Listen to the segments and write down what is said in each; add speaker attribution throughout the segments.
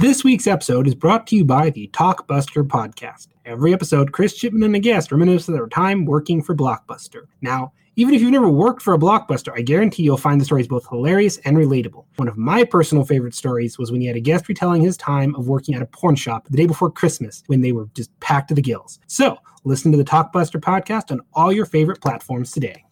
Speaker 1: This week's episode is brought to you by the Talkbuster podcast. Every episode, Chris Chipman and a guest reminisce of their time working for Blockbuster. Now, even if you've never worked for a Blockbuster, I guarantee you'll find the stories both hilarious and relatable. One of my personal favorite stories was when he had a guest retelling his time of working at a porn shop the day before Christmas when they were just packed to the gills. So, listen to the Talkbuster podcast on all your favorite platforms today.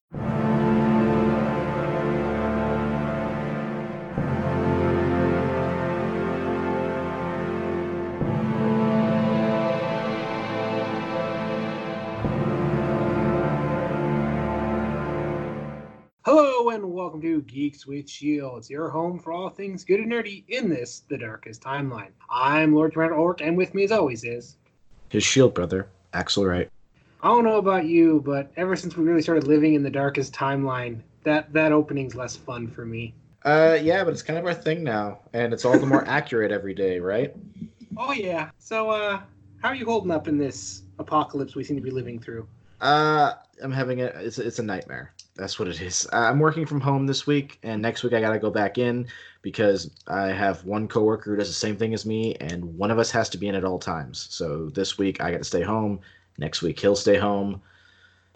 Speaker 1: And welcome to Geeks with Shields, your home for all things good and nerdy in this, the darkest timeline. I'm Lord Commander Orc, and with me as always is
Speaker 2: his shield brother, Axel Wright.
Speaker 1: I don't know about you, but ever since we really started living in the darkest timeline, that that opening's less fun for me.
Speaker 2: Uh, yeah, but it's kind of our thing now, and it's all the more accurate every day, right?
Speaker 1: Oh yeah. So, uh, how are you holding up in this apocalypse we seem to be living through?
Speaker 2: Uh, I'm having a it's it's a nightmare. That's what it is. I'm working from home this week, and next week I gotta go back in because I have one coworker who does the same thing as me, and one of us has to be in at all times. So this week I got to stay home. Next week he'll stay home.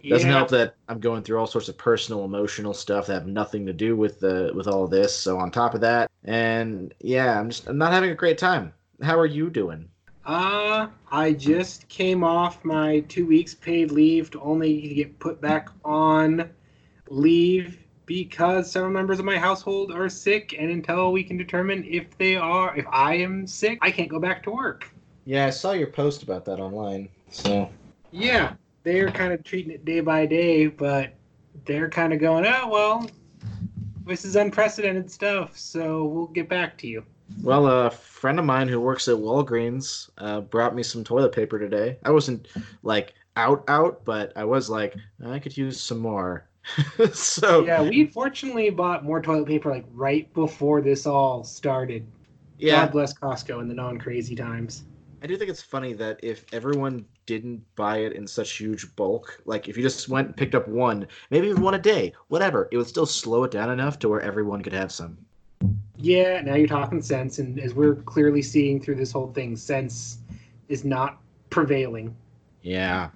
Speaker 2: Doesn't
Speaker 1: Yeah.
Speaker 2: help that I'm going through all sorts of personal, emotional stuff that have nothing to do with the with all this. So on top of that, and yeah, I'm just I'm not having a great time. How are you doing?
Speaker 1: Uh, I just came off my two weeks paid leave to only get put back on leave because several members of my household are sick, and until we can determine if they are, if I am sick, I can't go back to work.
Speaker 2: Yeah, I saw your post about that online. So
Speaker 1: Yeah, they're kind of treating it day by day, but they're kind of going, oh, well, this is unprecedented stuff, so we'll get back to you.
Speaker 2: Well, a friend of mine who works at Walgreens uh, brought me some toilet paper today. I wasn't like out out, but I was like, I could use some more. so
Speaker 1: Yeah, we fortunately bought more toilet paper like right before this all started.
Speaker 2: yeah,
Speaker 1: God bless Costco in the non-crazy times.
Speaker 2: I do think it's funny that if everyone didn't buy it in such huge bulk, like if you just went and picked up one, maybe even one a day, whatever, it would still slow it down enough to where everyone could have some.
Speaker 1: Yeah, now you're talking sense, and as we're clearly seeing through this whole thing, sense is not prevailing.
Speaker 2: Yeah.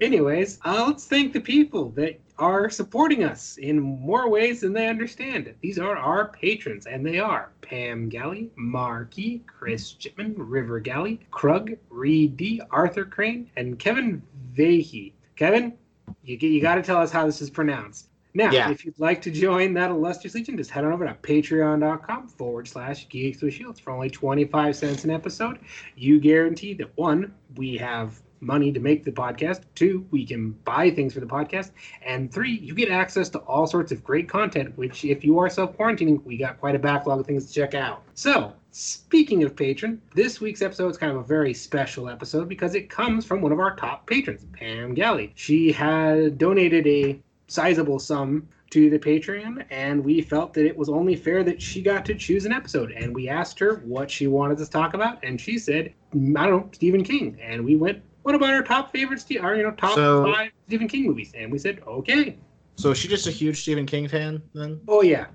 Speaker 1: Anyways, uh, let's thank the people that are supporting us in more ways than they understand. These are our patrons, and they are Pam Galli, Markey, Chris Chipman, River Galli, Krug, Reed D, Arthur Crane, and Kevin Vahey. Kevin, you, you got to tell us how this is pronounced. Now,
Speaker 2: Yeah.
Speaker 1: if you'd like to join that illustrious legion, just head on over to patreon.com forward slash geeks with shields for only 25 cents an episode. You guarantee that one, we have money to make the podcast, two, we can buy things for the podcast, and three, you get access to all sorts of great content, which if you are self quarantining, we got quite a backlog of things to check out. So, speaking of patron, this week's episode is kind of a very special episode because it comes from one of our top patrons, Pam Galli. She had donated a sizable sum to the Patreon, and we felt that it was only fair that she got to choose an episode. And we asked her what she wanted to talk about, and she said, "Mm, "I don't know, Stephen King." And we went, "What about our top favorite, Ste- our you know top
Speaker 2: So-
Speaker 1: five Stephen King movies?" And we said, "Okay."
Speaker 2: So is she just a huge Stephen King fan then?
Speaker 1: Oh yeah.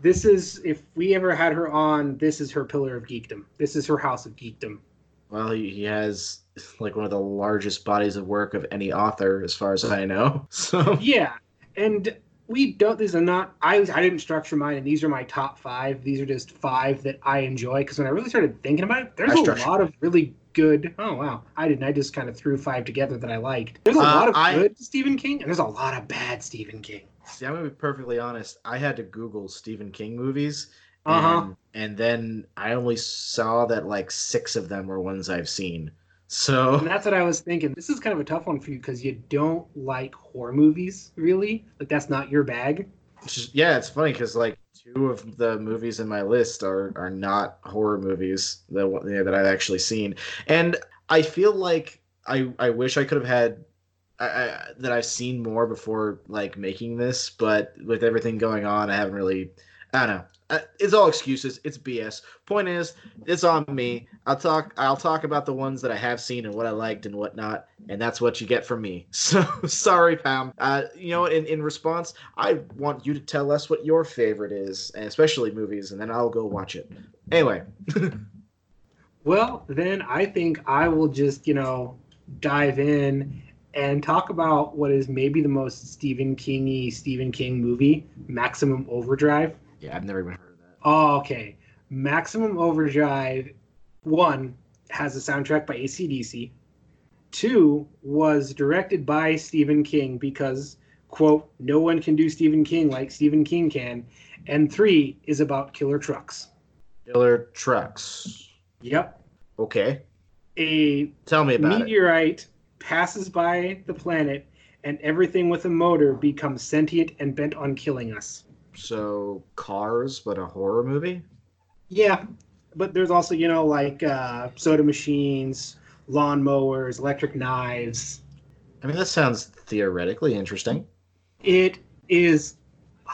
Speaker 1: This is if we ever had her on, this is her pillar of geekdom. This is her house of geekdom.
Speaker 2: Well, he, he has like one of the largest bodies of work of any author, as far as I know. So
Speaker 1: Yeah, and we don't. These are not. I I didn't structure mine, and these are my top five. These are just five that I enjoy because when I really started thinking about it, there's
Speaker 2: I
Speaker 1: a
Speaker 2: structured-
Speaker 1: lot of really good. Oh wow, I didn't. I just kind of threw five together that I liked. There's a
Speaker 2: Uh,
Speaker 1: lot of
Speaker 2: I-
Speaker 1: good Stephen King, and there's a lot of bad Stephen King.
Speaker 2: See, I'm gonna be perfectly honest. I had to Google Stephen King movies,
Speaker 1: Uh huh.
Speaker 2: and, and then I only saw that like six of them were ones I've seen. So
Speaker 1: And that's what I was thinking. This is kind of a tough one for you because you don't like horror movies, really. Like that's not your bag.
Speaker 2: just- yeah, it's funny because like two of the movies in my list are are not horror movies that you know, that I've actually seen, and I feel like I I wish I could have had. I, I, that I've seen more before like making this, but with everything going on, I haven't really. I don't know. Uh, It's all excuses. It's BS. Point is, it's on me. I'll talk. I'll talk about the ones that I have seen and what I liked and whatnot, and that's what you get from me. So sorry, Pam. Uh, you know, in in response, I want you to tell us what your favorite is, especially movies, and then I'll go watch it. Anyway,
Speaker 1: Well, then I think I will just, you know, dive in and talk about what is maybe the most Stephen Kingy Stephen King movie, Maximum Overdrive.
Speaker 2: Yeah, I've never even heard of that.
Speaker 1: Oh, okay. Maximum Overdrive, one, has a soundtrack by ACDC. Two, was directed by Stephen King because, quote, no one can do Stephen King like Stephen King can. And three is about killer trucks.
Speaker 2: Killer trucks.
Speaker 1: Yep.
Speaker 2: Okay.
Speaker 1: A
Speaker 2: Tell me about it.
Speaker 1: meteorite passes by the planet, and everything with a motor becomes sentient and bent on killing us.
Speaker 2: So cars, but a horror movie?
Speaker 1: Yeah, but there's also, you know, like uh, soda machines, lawnmowers, electric knives.
Speaker 2: I mean, that sounds theoretically interesting.
Speaker 1: It is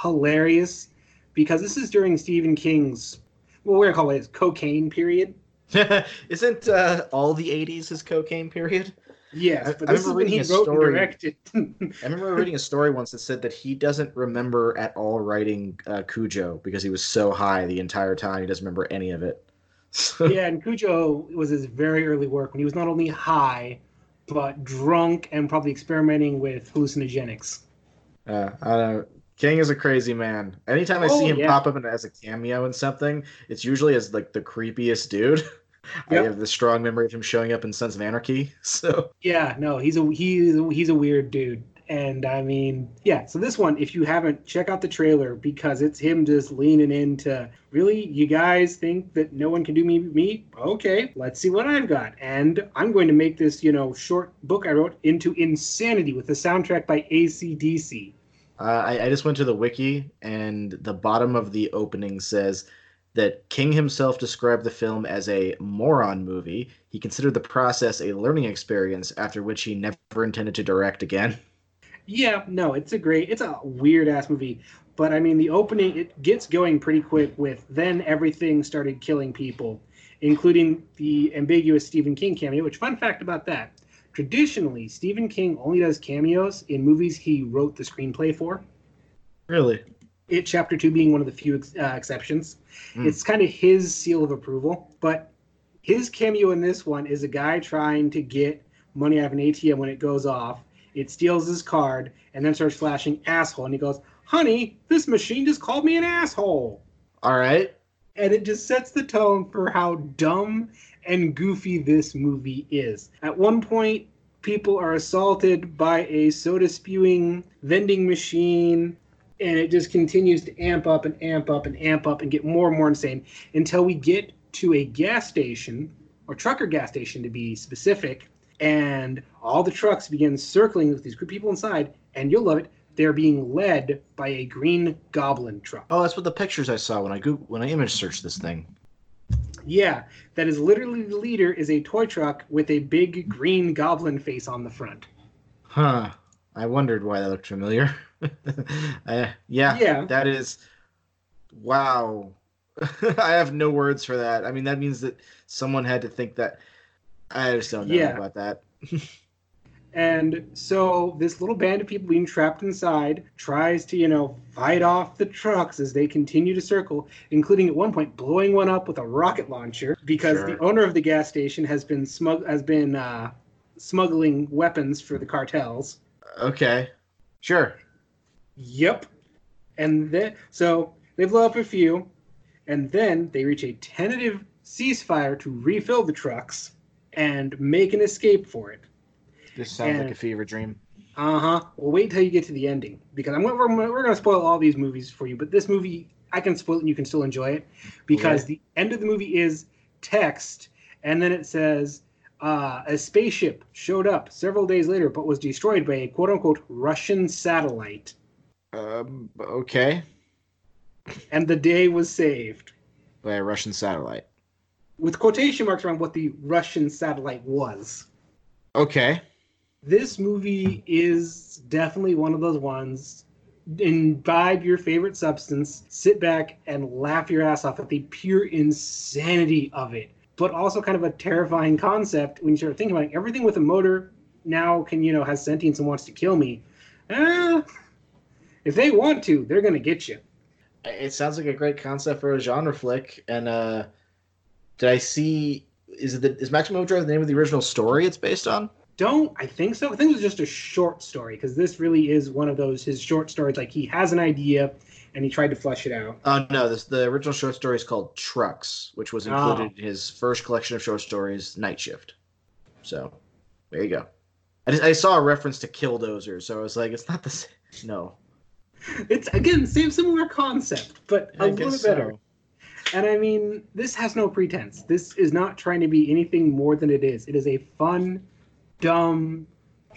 Speaker 1: hilarious because this is during Stephen King's, what we're going to call it, his cocaine period.
Speaker 2: Isn't uh, all the '80s his cocaine period?
Speaker 1: Yes,
Speaker 2: I-
Speaker 1: but
Speaker 2: I
Speaker 1: this is
Speaker 2: remember
Speaker 1: when he wrote and
Speaker 2: story-
Speaker 1: directed.
Speaker 2: I remember reading a story once that said that he doesn't remember at all writing uh, Cujo because he was so high the entire time. He doesn't remember any of it.
Speaker 1: yeah, and Cujo was his very early work when he was not only high, but drunk and probably experimenting with hallucinogenics.
Speaker 2: Uh, I don't know. King is a crazy man. Anytime I
Speaker 1: Oh,
Speaker 2: see him
Speaker 1: yeah.
Speaker 2: pop up in, as a cameo in something, it's usually as like the creepiest dude. I have the strong memory of him showing up in Sons of Anarchy. So
Speaker 1: Yeah, no, he's a he's a, he's a weird dude, and I mean, yeah. So this one, if you haven't, check out the trailer because it's him just leaning into. Really, you guys think that no one can do me me? Okay, let's see what I've got, and I'm going to make this you know short book I wrote into insanity with a soundtrack by ACDC.
Speaker 2: uh, I, I just went to the wiki, and the bottom of the opening says that King himself described the film as a moron movie. He considered the process a learning experience after which he never intended to direct again.
Speaker 1: Yeah, no, it's a great, it's a weird ass movie. But I mean, the opening, it gets going pretty quick with then everything started killing people, including the ambiguous Stephen King cameo, which, fun fact about that traditionally, Stephen King only does cameos in movies he wrote the screenplay for.
Speaker 2: Really?
Speaker 1: It, chapter two being one of the few ex- uh, exceptions.
Speaker 2: Hmm.
Speaker 1: It's kind of his seal of approval. But his cameo in this one is a guy trying to get money out of an ATM when it goes off. It steals his card and then starts flashing asshole. And he goes, Honey, this machine just called me an asshole.
Speaker 2: All right.
Speaker 1: And it just sets the tone for how dumb and goofy this movie is. At one point, people are assaulted by a soda spewing vending machine, and it just continues to amp up and amp up and amp up and get more and more insane until we get to a gas station, or trucker gas station to be specific, and all the trucks begin circling with these group people inside, and you'll love it. They're being led by a green goblin truck.
Speaker 2: Oh, that's what the pictures I saw when I Google, when I image searched this thing.
Speaker 1: Yeah, that is literally the leader is a toy truck with a big green goblin face on the front.
Speaker 2: Huh. I wondered why that looked familiar. uh, yeah,
Speaker 1: Yeah.
Speaker 2: that is. Wow. I have no words for that. I mean, that means that someone had to think that. I just don't know
Speaker 1: Yeah.
Speaker 2: about that.
Speaker 1: And so this little band of people being trapped inside tries to, you know, fight off the trucks as they continue to circle, including at one point blowing one up with a rocket launcher because
Speaker 2: Sure.
Speaker 1: the owner of the gas station has been smug has been uh, smuggling weapons for the cartels.
Speaker 2: Okay. Sure.
Speaker 1: Yep. And then so they blow up a few, and then they reach a tentative ceasefire to refill the trucks and make an escape for it.
Speaker 2: This sounds like a fever dream.
Speaker 1: Uh huh. Well, wait until you get to the ending because I'm we're, we're going to spoil all these movies for you, but this movie I can spoil it and you can still enjoy it because the end of the movie is text and then it says uh, a spaceship showed up several days later but was destroyed by a quote unquote Russian satellite
Speaker 2: Um, okay.
Speaker 1: and the day was saved
Speaker 2: By a Russian satellite.
Speaker 1: with quotation marks around what the Russian satellite was.
Speaker 2: Okay.
Speaker 1: this movie is definitely one of those ones imbibe your favorite substance sit back and laugh your ass off at the pure insanity of it but also kind of a terrifying concept when you start thinking about it. everything with a motor now can you know has sentience and wants to kill me eh, if they want to they're gonna get you
Speaker 2: It sounds like a great concept for a genre flick. And uh, did I see? is it the, is Maximum Overdrive the name of the original story it's based on?
Speaker 1: Don't I think so? I think it was just a short story because this really is one of those his short stories. Like he has an idea and he tried to flesh it out.
Speaker 2: Oh no, this the original short story is called Trucks, which was included
Speaker 1: Oh.
Speaker 2: in his first collection of short stories, Night Shift. So there you go. I, just, I saw a reference to Killdozer, so I was like, it's not the same. No,
Speaker 1: It's again same similar concept, but a
Speaker 2: I
Speaker 1: little
Speaker 2: guess
Speaker 1: better.
Speaker 2: so.
Speaker 1: And I mean, this has no pretense. This is not trying to be anything more than it is. It is a fun, dumb,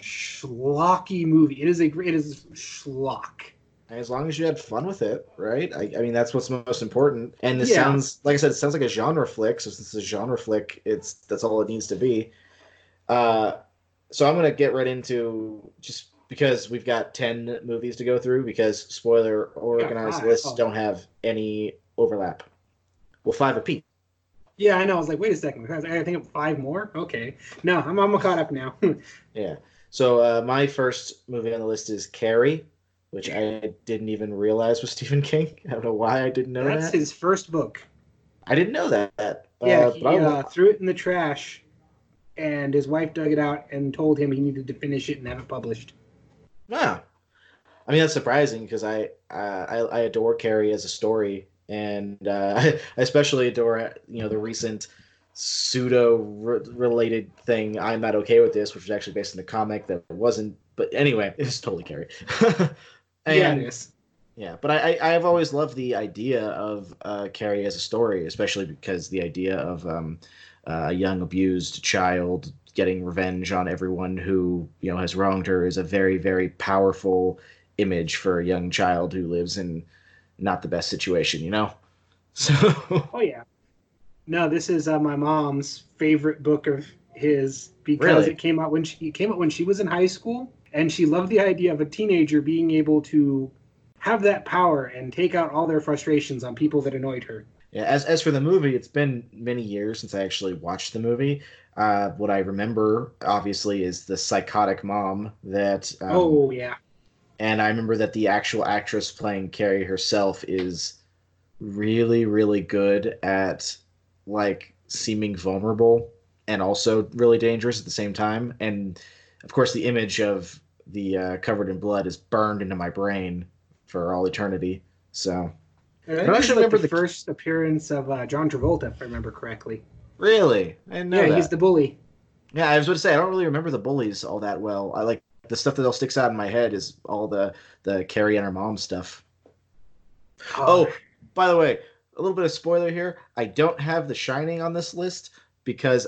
Speaker 1: schlocky movie. It is a great. It is schlock.
Speaker 2: As long as you had fun with it, right? I, I mean, that's what's most important. And this
Speaker 1: Yeah.
Speaker 2: sounds, like I said, it sounds like a genre flick. So since it's a genre flick, it's that's all it needs to be. Uh, so I'm gonna get right into just because we've got ten movies to go through because spoiler organized
Speaker 1: five.
Speaker 2: lists
Speaker 1: Oh.
Speaker 2: don't have any overlap. Well, five apiece.
Speaker 1: Yeah, I know. I was like, wait a second. I I think of five more. Okay, no, I'm I'm caught up now.
Speaker 2: Yeah. So uh, my first movie on the list is Carrie, which I didn't even realize was Stephen King. I don't know why I didn't know that.
Speaker 1: That's
Speaker 2: that.
Speaker 1: his first book.
Speaker 2: I didn't know that.
Speaker 1: Yeah,
Speaker 2: Uh,
Speaker 1: he
Speaker 2: I
Speaker 1: uh, threw it in the trash, and his wife dug it out and told him he needed to finish it and have it published.
Speaker 2: Wow. I mean, that's surprising because I, uh, I I adore Carrie as a story, and uh, I especially adore you know the recent pseudo re- related thing. I'm not okay with this, which was actually based on the comic that wasn't. But anyway, it's totally Carrie. and,
Speaker 1: yeah.
Speaker 2: Yeah, but I, I I've always loved the idea of uh, Carrie as a story, especially because the idea of um, a young abused child getting revenge on everyone who you know has wronged her is a very very powerful image for a young child who lives in not the best situation, you know. So
Speaker 1: Oh yeah. No, this is uh, my mom's favorite book of his because
Speaker 2: Really?
Speaker 1: it came out when she it came out when she was in high school, and she loved the idea of a teenager being able to have that power and take out all their frustrations on people that annoyed her.
Speaker 2: Yeah, as as for the movie, it's been many years since I actually watched the movie. Uh, what I remember, obviously, is the psychotic mom that. Um,
Speaker 1: oh yeah.
Speaker 2: and I remember that the actual actress playing Carrie herself is really, really good at like seeming vulnerable and also really dangerous at the same time. And of course, the image of the uh, covered in blood is burned into my brain for all eternity. So
Speaker 1: I
Speaker 2: don't actually
Speaker 1: like
Speaker 2: remember
Speaker 1: the,
Speaker 2: the-
Speaker 1: first appearance of uh, John Travolta, if I remember correctly.
Speaker 2: really, I know
Speaker 1: yeah,
Speaker 2: that.
Speaker 1: he's the bully.
Speaker 2: Yeah, I was going to say I don't really remember the bullies all that well. I like the stuff that all sticks out in my head is all the the Carrie and her mom stuff. Oh, by the way, a little bit of spoiler here. I don't have The Shining on this list because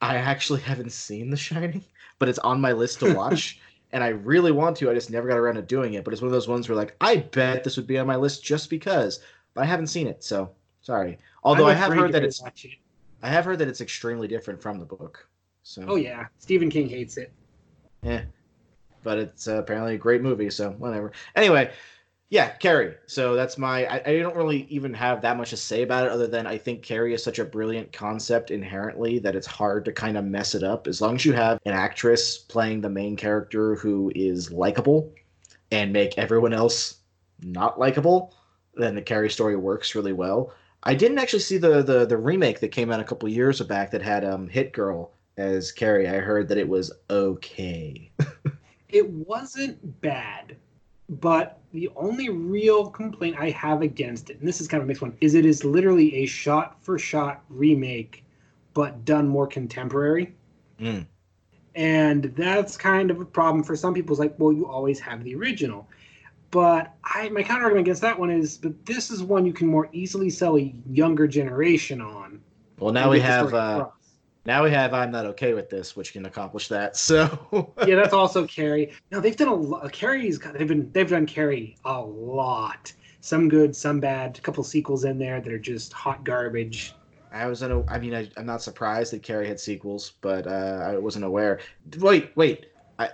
Speaker 2: I actually haven't seen The Shining, but it's on my list to watch. and I really want to. I just never got around to doing it. But it's one of those ones where, like, I bet this would be on my list just because, but I haven't seen it. So sorry. Although
Speaker 1: I'm
Speaker 2: I have heard that it's,
Speaker 1: it.
Speaker 2: I have heard that it's extremely different from the book. So
Speaker 1: Oh yeah, Stephen King hates it.
Speaker 2: yeah, but it's uh, apparently a great movie, so whatever. Anyway, yeah, Carrie. So that's my. I, I don't really even have that much to say about it, other than I think Carrie is such a brilliant concept inherently that it's hard to kind of mess it up. As long as you have an actress playing the main character who is likable, and make everyone else not likable, then the Carrie story works really well. I didn't actually see the the, the remake that came out a couple years back that had um Hit Girl as Carrie. I heard that it was okay.
Speaker 1: It wasn't bad, but the only real complaint I have against it, and this is kind of a mixed one, is it is literally a shot for shot remake, but done more contemporary.
Speaker 2: Mm.
Speaker 1: And that's kind of a problem for some people. It's like, well, you always have the original. But I, my counter argument against that one is, but this is one you can more easily sell a younger generation on.
Speaker 2: Well, now we have uh. Now we have I'm not okay with this, which can accomplish that. So
Speaker 1: yeah, that's also Carrie. No, they've done a lot. Carrie's got they've been they've done Carrie a lot. Some good, some bad. A couple sequels in there that are just hot garbage.
Speaker 2: I was in a, I mean, I, I'm not surprised that Carrie had sequels, but uh, I wasn't aware. Wait, wait. I,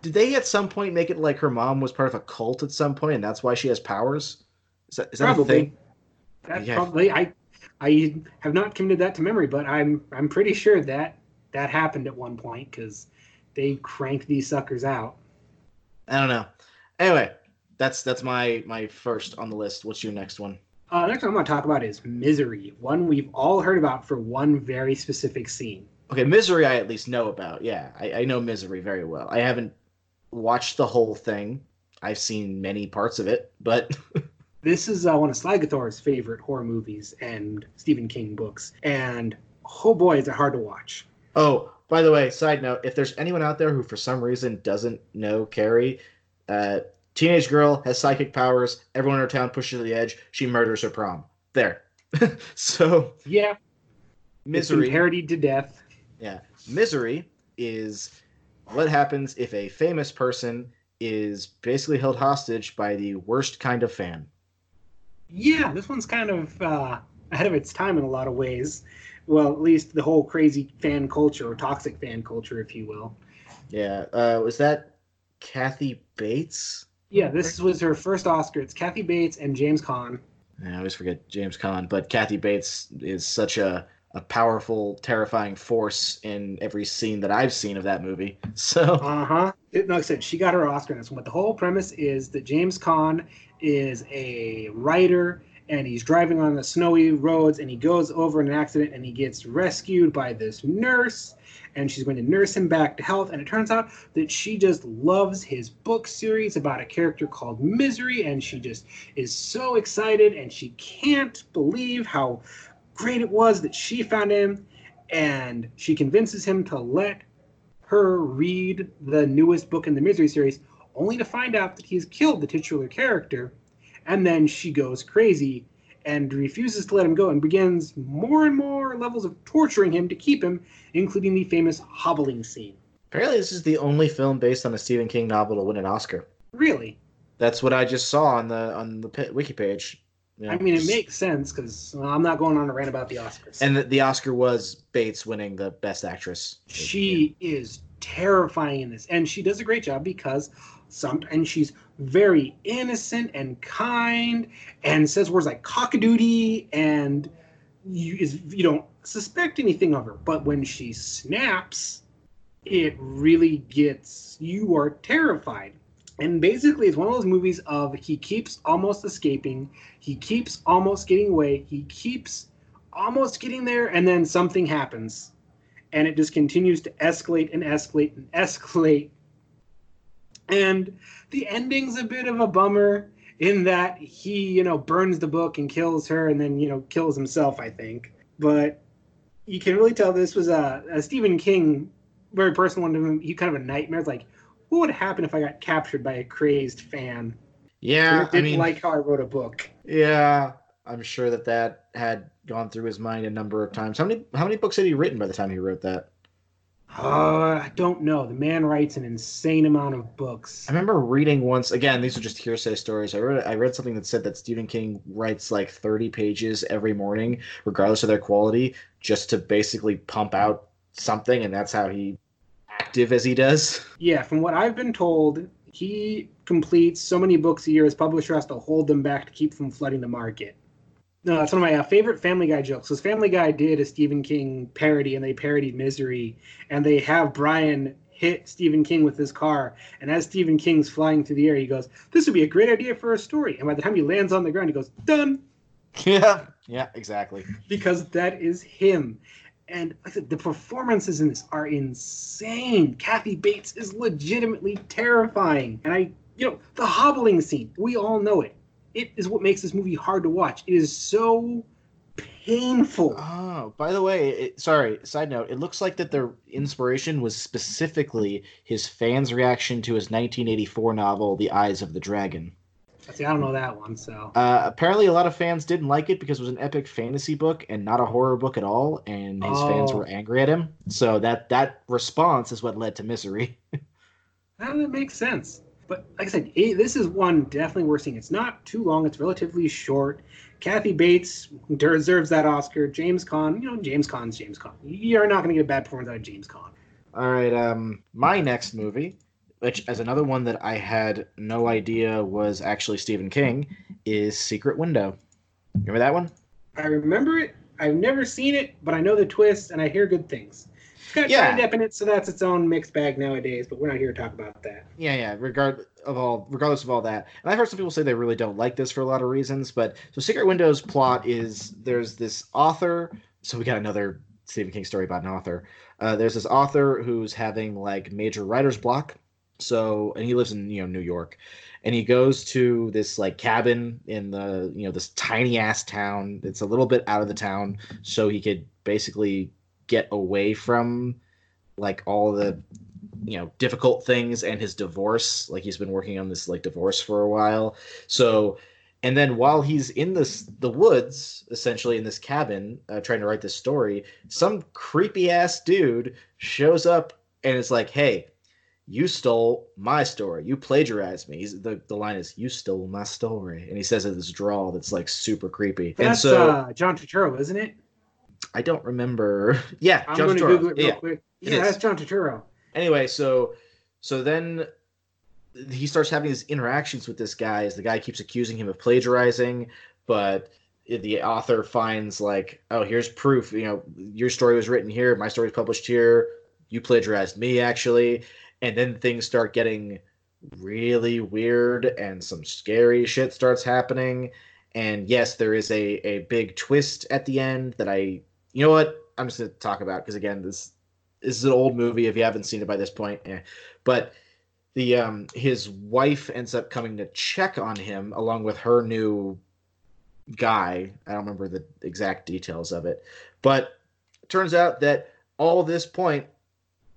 Speaker 2: did they at some point make it like her mom was part of a cult at some point, and that's why she has powers? Is that is that a thing?
Speaker 1: That's
Speaker 2: Yeah.
Speaker 1: probably I I have not committed that to memory, but I'm I'm pretty sure that that happened at one point because they cranked these suckers out.
Speaker 2: I don't know. Anyway, that's that's my my first on the list. What's your next one?
Speaker 1: Uh, next one I'm going to talk about is Misery, one we've all heard about for one very specific scene.
Speaker 2: Okay, Misery I at least know about. Yeah, I, I know Misery very well. I haven't watched the whole thing. I've seen many parts of it, but
Speaker 1: This is uh, one of Slagathor's favorite horror movies and Stephen King books, and oh boy, is it hard to watch.
Speaker 2: oh, by the way, side note: if there's anyone out there who for some reason doesn't know Carrie, uh, teenage girl has psychic powers. Everyone in her town pushes her to the edge. She murders her prom. There. so
Speaker 1: Yeah,
Speaker 2: misery.
Speaker 1: parodied to death.
Speaker 2: Yeah. Misery is what happens if a famous person is basically held hostage by the worst kind of fan.
Speaker 1: Yeah, this one's kind of uh, ahead of its time in a lot of ways. Well, at least the whole crazy fan culture or toxic fan culture, if you will.
Speaker 2: Yeah. Uh, was that Kathy Bates?
Speaker 1: Yeah, this was her first Oscar. It's Kathy Bates and James Caan.
Speaker 2: I always forget James Caan, but Kathy Bates is such a, a powerful, terrifying force in every scene that I've seen of that movie. So,
Speaker 1: Uh huh. Like I said, she got her Oscar in this one. But the whole premise is that James Caan is a writer and he's driving on the snowy roads and he goes over in an accident and he gets rescued by this nurse and she's going to nurse him back to health. And it turns out that she just loves his book series about a character called Misery and she just is so excited and she can't believe how great it was that she found him and she convinces him to let her read the newest book in the Misery series, only to find out that he's killed the titular character. And then she goes crazy and refuses to let him go and begins more and more levels of torturing him to keep him, including the famous hobbling scene.
Speaker 2: apparently, this is the only film based on a Stephen King novel to win an Oscar.
Speaker 1: Really?
Speaker 2: That's what I just saw on the on the wiki page. Yeah.
Speaker 1: I mean, it makes sense because I'm not going on a rant about the Oscars.
Speaker 2: And the, the Oscar was Bates winning the Best Actress.
Speaker 1: she is terrifying in this and she does a great job because some and she's very innocent and kind and says words like cockadoodie and you is you don't suspect anything of her but when she snaps it really gets you are terrified and basically it's one of those movies of he keeps almost escaping he keeps almost getting away he keeps almost getting there and then something happens and it just continues to escalate and escalate and escalate. And the ending's a bit of a bummer in that he, you know, burns the book and kills her and then, you know, kills himself, I think. But you can really tell this was a, a Stephen King, very personal one to him. He kind of a nightmare. It's like, what would happen if I got captured by a crazed fan
Speaker 2: Yeah,
Speaker 1: who
Speaker 2: I
Speaker 1: didn't
Speaker 2: mean,
Speaker 1: like how I wrote a book?
Speaker 2: yeah, I'm sure that that had gone through his mind a number of times. How many how many books had he written by the time he wrote that?
Speaker 1: Uh, I don't know. The man writes an insane amount of books.
Speaker 2: I remember reading once. Again, these are just hearsay stories. I read I read something that said that Stephen King writes like 30 pages every morning, regardless of their quality, just to basically pump out something, and that's how he active as he does.
Speaker 1: Yeah, from what I've been told, he completes so many books a year, his publisher has to hold them back to keep from flooding the market. No, that's one of my uh, favorite Family Guy jokes. Because Family Guy did a Stephen King parody, and they parodied Misery, and they have Brian hit Stephen King with his car, and as Stephen King's flying through the air, he goes, "This would be a great idea for a story." And by the time he lands on the ground, he goes, "Done,"
Speaker 2: yeah, yeah, exactly.
Speaker 1: because that is him. And like I said, the performances in this are insane. Kathy Bates is legitimately terrifying. And I, you know, the hobbling scene, we all know it. It is what makes this movie hard to watch. It is so painful.
Speaker 2: Oh, by the way, it, sorry, side note, it looks like that the inspiration was specifically his fans' reaction to his 1984 novel, The Eyes of the Dragon.
Speaker 1: See, I don't know that one, so.
Speaker 2: Uh, apparently, a lot of fans didn't like it because it was an epic fantasy book and not a horror book at all, and his fans
Speaker 1: Oh.
Speaker 2: were angry at him. So that that response is what led to Misery.
Speaker 1: That makes sense. But like I said, it, this is one definitely worth seeing. It's not too long. It's relatively short. Kathy Bates deserves that Oscar. James Caan, you know, James Caan's James Caan. You're not going to get a bad performance out of James Caan.
Speaker 2: All right, um, my next movie, which as another one that I had no idea was actually Stephen King, is Secret Window. Remember that one?
Speaker 1: I remember it. I've never seen it, but I know the twist and I hear good things. Got
Speaker 2: Yeah.
Speaker 1: Johnny Depp in it, so that's its own mixed bag nowadays. But we're not here to talk about that.
Speaker 2: Yeah, yeah. Regard of all, regardless of all that, and I've heard some people say they really don't like this for a lot of reasons. But so, Secret Windows plot is there's this author. So we got another Stephen King story about an author. Uh, there's this author who's having like major writer's block. So and he lives in you know New York, and he goes to this like cabin in the you know this tiny ass town. It's a little bit out of the town, so he could basically get away from like all the you know difficult things and his divorce like he's been working on this like divorce for a while. So and then while he's in this the woods essentially in this cabin uh, trying to write this story some creepy ass dude shows up and is like hey you stole my story. You plagiarized me. He's, the, the line is you stole my story. And he says it this drawl that's like super creepy. And
Speaker 1: That's
Speaker 2: so
Speaker 1: uh, John Turturro, isn't it?
Speaker 2: I don't remember yeah
Speaker 1: I'm
Speaker 2: John
Speaker 1: going to Google it real
Speaker 2: yeah
Speaker 1: quick.
Speaker 2: it
Speaker 1: Yeah,
Speaker 2: is.
Speaker 1: that's John Turturro.
Speaker 2: anyway so so then he starts having these interactions with this guy as the guy keeps accusing him of plagiarizing but the author finds like oh here's proof you know your story was written here my story was published here you plagiarized me actually and then things start getting really weird and some scary shit starts happening and yes there is a a big twist at the end that i you know what? I'm just to talk about because again this this is an old movie if you haven't seen it by this point eh. but the um his wife ends up coming to check on him along with her new guy. I don't remember the exact details of it. But it turns out that all this point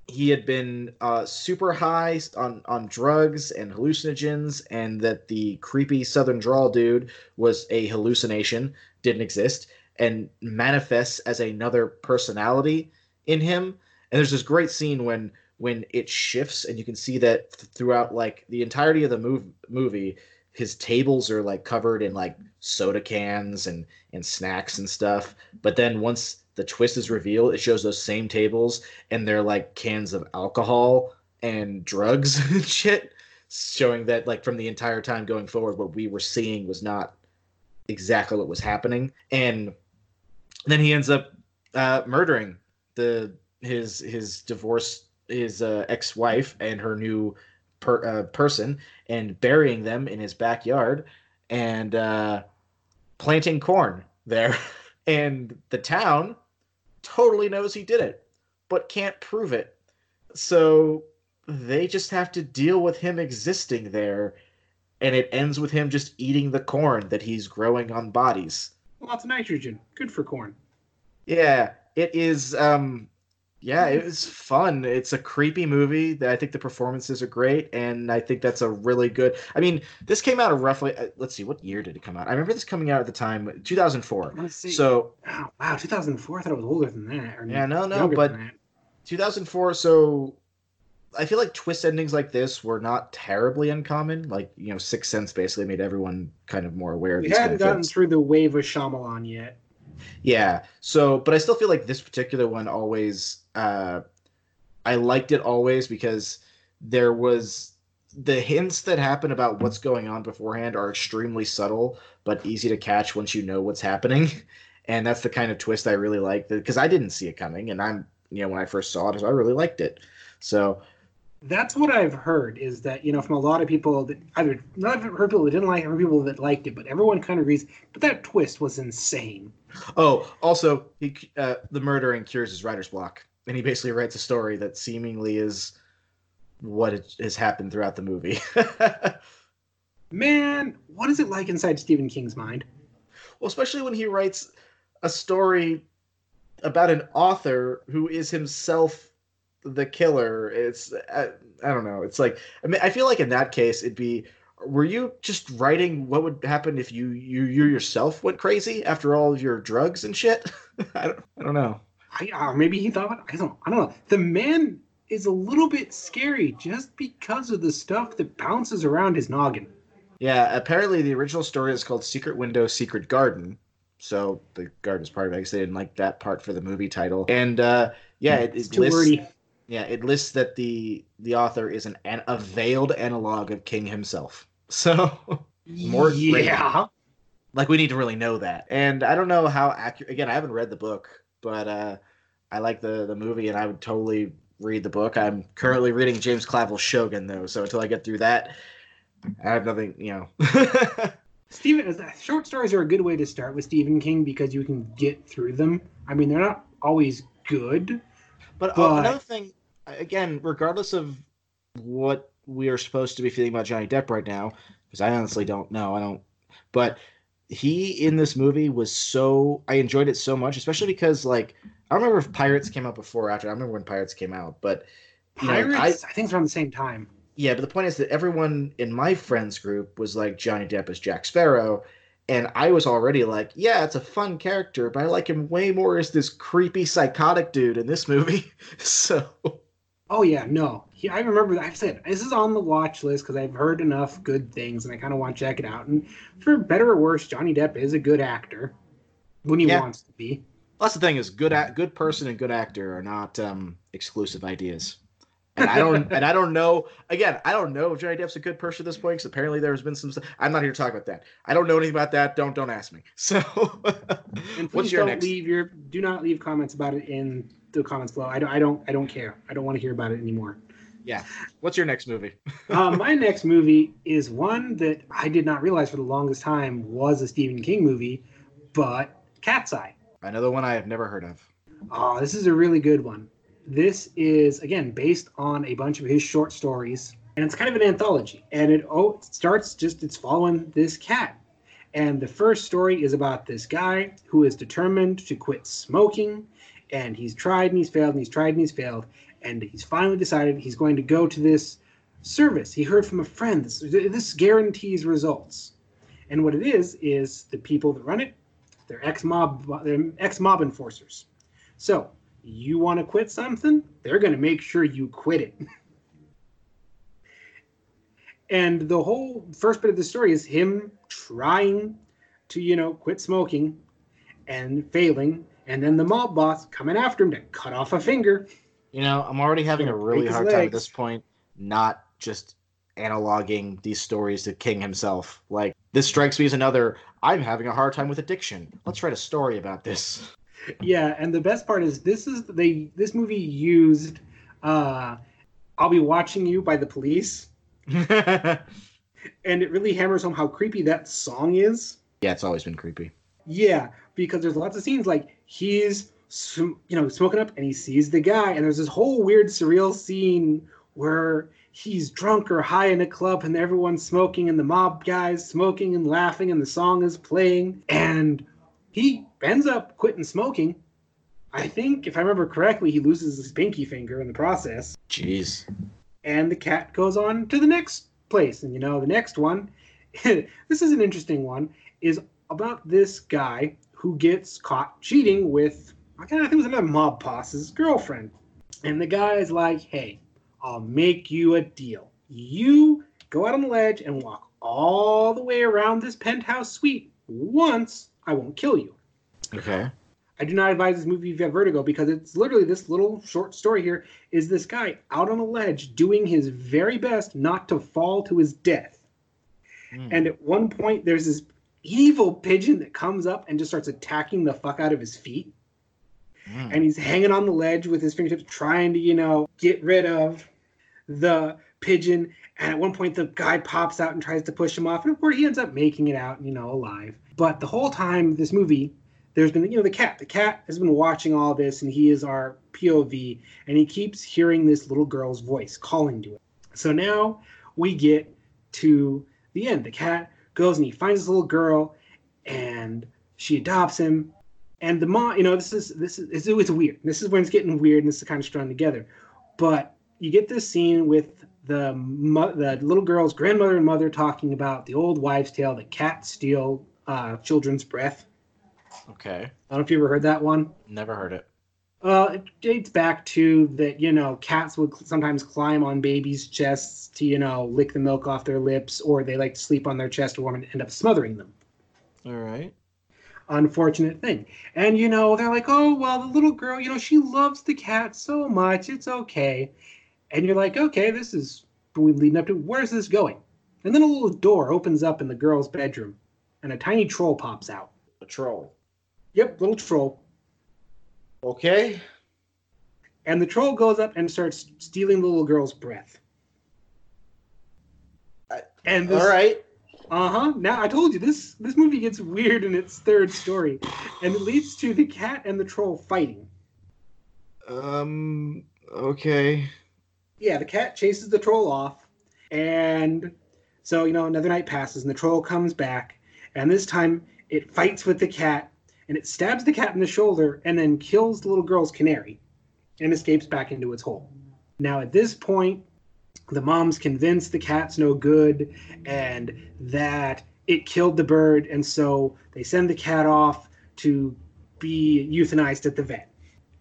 Speaker 2: he had been uh, super high on on drugs and hallucinogens and that the creepy southern drawl dude was a hallucination didn't exist and manifests as another personality in him. And there's this great scene when when it shifts and you can see that th- throughout like the entirety of the movie his tables are like covered in like soda cans and and snacks and stuff. But then once the twist is revealed it shows those same tables and they're like cans of alcohol and drugs and shit showing that like from the entire time going forward what we were seeing was not exactly what was happening. And then he ends up uh, murdering the his his divorce his uh, ex-wife and her new per, uh, person and burying them in his backyard and uh, planting corn there. And the town totally knows he did it but can't prove it. So they just have to deal with him existing there and it ends with him just eating the corn that he's growing on bodies
Speaker 1: Lots of nitrogen. Good for corn.
Speaker 2: yeah, it is. Um, yeah, it was fun. It's a creepy movie. That I think the performances are great, and I think that's a really good. I mean, this came out of roughly. Uh, let's see, what year did it come out? I remember this coming out at the time, 2004.
Speaker 1: See.
Speaker 2: So
Speaker 1: wow, wow, 2004. I thought it was older than that. Or
Speaker 2: Yeah, no, no, but- 2004. So I feel like twist endings like this were not terribly uncommon. Like you know, Sixth Sense basically made everyone kind of more aware of
Speaker 1: we
Speaker 2: these
Speaker 1: hadn't gotten through the wave of Shyamalan yet.
Speaker 2: Yeah. So, but I still feel like this particular one always, uh, I liked it always because there was the hints that happen about what's going on beforehand are extremely subtle but easy to catch once you know what's happening. And that's the kind of twist I really like because I didn't see it coming. And I'm, you know, when I first saw it, I really liked it. So,
Speaker 1: That's what I've heard is that, you know, from a lot of people that either not heard people that didn't like it, heard people that liked it, but everyone kind of agrees. But that twist was insane.
Speaker 2: oh, also, he, uh, the murdering cures his writer's block. And he basically writes a story that seemingly is what it, has happened throughout the movie.
Speaker 1: Man, what is it like inside Stephen King's mind?
Speaker 2: Well, especially when he writes a story about an author who is himself the killer. It's I, I don't know. It's like I mean I feel like in that case it'd be were you just writing what would happen if you you you yourself went crazy after all of your drugs and shit? I don't I don't know.
Speaker 1: I, uh, maybe he thought I don't I don't know. The man is a little bit scary just because of the stuff that bounces around his noggin.
Speaker 2: Yeah, apparently the original story is called Secret Window, Secret Garden. So the garden's part of it because they didn't like that part for the movie title. And uh, yeah, it,
Speaker 1: It's
Speaker 2: it
Speaker 1: too
Speaker 2: lists
Speaker 1: wordy.
Speaker 2: Yeah, it lists that the the author is an, an a veiled analog of King himself. So, More
Speaker 1: yeah.
Speaker 2: like, we need to really know that. And I don't know how accurate. Again, I haven't read the book, but uh, I like the the movie, and I would totally read the book. I'm currently reading James Clavell's Shogun though, so until I get through that, I have nothing. You know.
Speaker 1: Stephen, short stories are a good way to start with Stephen King because you can get through them. I mean, they're not always good,
Speaker 2: but, but... Uh, another thing, again, regardless of what we are supposed to be feeling about Johnny Depp right now, because I honestly don't know. I don't, but he in this movie was so I enjoyed it so much, especially because like I don't remember if Pirates came out before or after. I remember when Pirates came out, but
Speaker 1: Pirates, know, I, I think it's around the same time.
Speaker 2: Yeah, but the point is that everyone in my friends group was like Johnny Depp as Jack Sparrow, and I was already like, yeah, it's a fun character, but I like him way more as this creepy psychotic dude in this movie. so.
Speaker 1: Oh yeah, no. He, I remember I've said this is on the watch list because I've heard enough good things and I kind of want to check it out. And for better or worse, Johnny Depp is a good actor when he yeah. wants to be.
Speaker 2: That's the thing is good good person and good actor are not um, exclusive ideas. And I don't and I don't know again, I don't know if Johnny Depp's a good person at this point because apparently there's been some I'm not here to talk about that. I don't know anything about that. Don't don't ask me. So
Speaker 1: and please don't next? leave your do not leave comments about it in the comments below. I don't I don't I don't care. I don't want to hear about it anymore.
Speaker 2: Yeah. What's your next movie?
Speaker 1: um, my next movie is one that I did not realize for the longest time was a Stephen King movie, but Cat's Eye.
Speaker 2: Another one I have never heard of.
Speaker 1: Oh, this is a really good one. This is again based on a bunch of his short stories, and it's kind of an anthology. And it oh it starts just it's following this cat. And the first story is about this guy who is determined to quit smoking, and he's tried and he's failed and he's tried and he's failed, and he's finally decided he's going to go to this service. He heard from a friend this, this guarantees results. And what it is is the people that run it, they're ex mob, they're ex mob enforcers. So you want to quit something, they're going to make sure you quit it. and the whole first bit of the story is him trying to, you know, quit smoking and failing, and then the mob boss coming after him to cut off a finger.
Speaker 2: You know, I'm already having a really hard legs. time at this point, not just analoging these stories to King himself. Like, this strikes me as another, I'm having a hard time with addiction. Let's write a story about this.
Speaker 1: Yeah, and the best part is this is they this movie used uh I'll be watching you by the police. and it really hammers home how creepy that song is.
Speaker 2: Yeah, it's always been creepy.
Speaker 1: Yeah, because there's lots of scenes like he's you know, smoking up and he sees the guy. And there's this whole weird, surreal scene where he's drunk or high in a club and everyone's smoking and the mob guys smoking and laughing and the song is playing. And he ends up quitting smoking. I think, if I remember correctly, he loses his pinky finger in the process.
Speaker 2: Jeez.
Speaker 1: And the cat goes on to the next place. And you know, the next one, this is an interesting one, is about this guy who gets caught cheating with I think it was another mob boss's girlfriend. And the guy is like, hey, I'll make you a deal. You go out on the ledge and walk all the way around this penthouse suite. Once, I won't kill you.
Speaker 2: Okay.
Speaker 1: I do not advise this movie if you have vertigo because it's literally this little short story here is this guy out on a ledge doing his very best not to fall to his death. Mm. And at one point, there's this evil pigeon that comes up and just starts attacking the fuck out of his feet. Mm. And he's hanging on the ledge with his fingertips, trying to, you know, get rid of the pigeon. And at one point, the guy pops out and tries to push him off. And of course, he ends up making it out, you know, alive. But the whole time, this movie, there's been, you know, the cat. The cat has been watching all this, and he is our POV, and he keeps hearing this little girl's voice calling to it. So now we get to the end. The cat goes and he finds this little girl, and she adopts him and the mom, you know, this is this is it's, it's weird. This is when it's getting weird, and this is kind of strung together. But you get this scene with the the little girl's grandmother and mother talking about the old wives' tale that cats steal uh, children's breath.
Speaker 2: Okay. I
Speaker 1: don't know if you ever heard that one.
Speaker 2: Never heard it.
Speaker 1: Well, it dates back to that, you know, cats would sometimes climb on babies' chests to, you know, lick the milk off their lips, or they like to sleep on their chest warm and end up smothering them.
Speaker 2: All right
Speaker 1: unfortunate thing. And you know, they're like, oh well, the little girl, you know, she loves the cat so much, it's okay. And you're like, okay, this is we leading up to where's this going? And then a little door opens up in the girl's bedroom, and a tiny troll pops out.
Speaker 2: A troll.
Speaker 1: Yep, little troll.
Speaker 2: Okay.
Speaker 1: and the troll goes up and starts stealing the little girl's breath. And this,
Speaker 2: All right.
Speaker 1: uh huh. Now I told you this this movie gets weird in its third story, and it leads to the cat and the troll fighting.
Speaker 2: Um. Okay.
Speaker 1: Yeah, the cat chases the troll off, and so you know another night passes, and the troll comes back, and this time it fights with the cat, and it stabs the cat in the shoulder, and then kills the little girl's canary, and escapes back into its hole. Now at this point, the mom's convinced the cat's no good, and that it killed the bird, and so they send the cat off to be euthanized at the vet.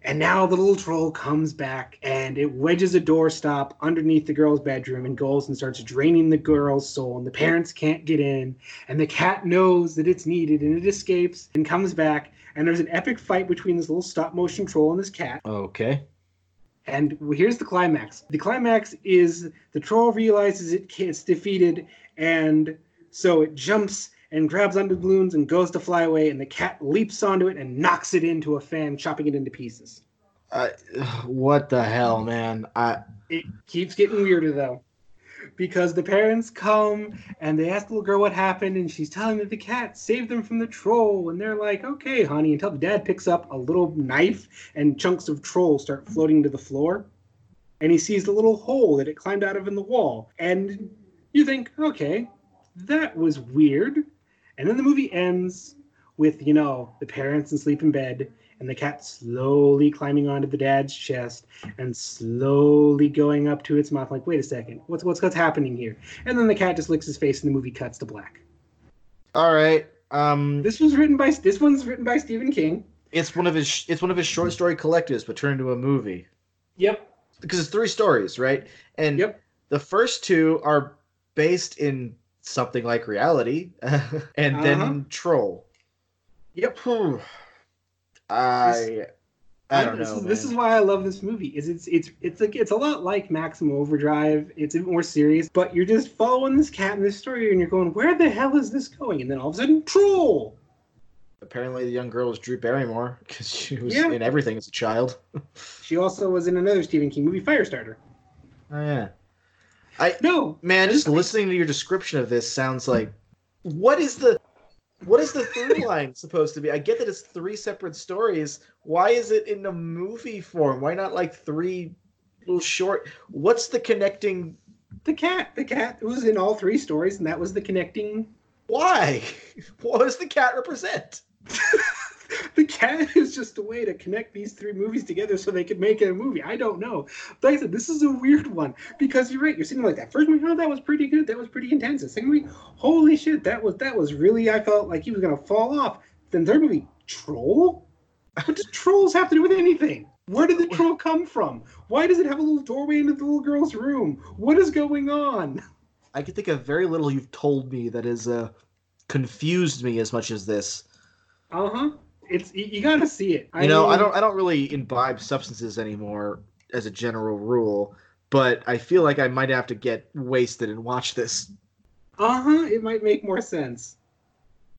Speaker 1: And now the little troll comes back and it wedges a doorstop underneath the girl's bedroom and goes and starts draining the girl's soul. And the parents can't get in. And the cat knows that it's needed and it escapes and comes back. And there's an epic fight between this little stop motion troll and this cat.
Speaker 2: Okay.
Speaker 1: And here's the climax. The climax is the troll realizes it it's defeated, and so it jumps and grabs onto the balloons and goes to fly away, and the cat leaps onto it and knocks it into a fan, chopping it into pieces.
Speaker 2: Uh, what the hell, man? I
Speaker 1: It keeps getting weirder though, because the parents come and they ask the little girl what happened, and she's telling that the cat saved them from the troll, and they're like, "Okay, honey," until the dad picks up a little knife and chunks of troll start floating to the floor, and he sees the little hole that it climbed out of in the wall, and you think, "Okay, that was weird," and then the movie ends with you know the parents asleep in bed and the cat slowly climbing onto the dad's chest and slowly going up to its mouth like wait a second what's what's what's happening here and then the cat just licks his face and the movie cuts to black
Speaker 2: all right. Um,
Speaker 1: this was written by this one's written by stephen king
Speaker 2: it's one of his it's one of his short story collectives, but turned into a movie
Speaker 1: yep
Speaker 2: because it's three stories, right? And
Speaker 1: Yep.
Speaker 2: the first two are based in something like reality, and
Speaker 1: Uh-huh.
Speaker 2: then Troll.
Speaker 1: yep
Speaker 2: Whew. I I don't
Speaker 1: this
Speaker 2: know.
Speaker 1: is, this is why i love this movie is it's it's it's like it's a lot like maximum overdrive it's a bit more serious but you're just following this cat in this story and you're going where the hell is this going and then all of a sudden troll
Speaker 2: Apparently, the young girl was Drew Barrymore because she was
Speaker 1: Yeah.
Speaker 2: in everything as a child.
Speaker 1: she also was in another stephen king movie firestarter
Speaker 2: Oh yeah,
Speaker 1: no
Speaker 2: man. Just listening to your description of this sounds like what is the what is the through line supposed to be? I get that it's three separate stories. Why is it in a movie form? Why not like three little short? What's the connecting?
Speaker 1: The cat. The cat was in all three stories, and that was the connecting.
Speaker 2: Why? What does the cat represent?
Speaker 1: the cat is just a way to connect these three movies together so they could make it a movie. I don't know. But like I said, this is a weird one because you're right. You're sitting like that first movie. Oh, that was pretty good. That was pretty intense. The second movie, holy shit, that was that was really. I felt like he was gonna fall off. Then third movie, troll. What do trolls have to do with anything? Where did the troll come from? Why does it have a little doorway into the little girl's room? What is going on?
Speaker 2: I can think of very little you've told me that has uh, confused me as much as this.
Speaker 1: Uh huh. It's you, you gotta see it.
Speaker 2: You know, I don't I don't really imbibe substances anymore as a general rule, but I feel like I might have to get wasted and watch this.
Speaker 1: Uh huh. It might make more sense.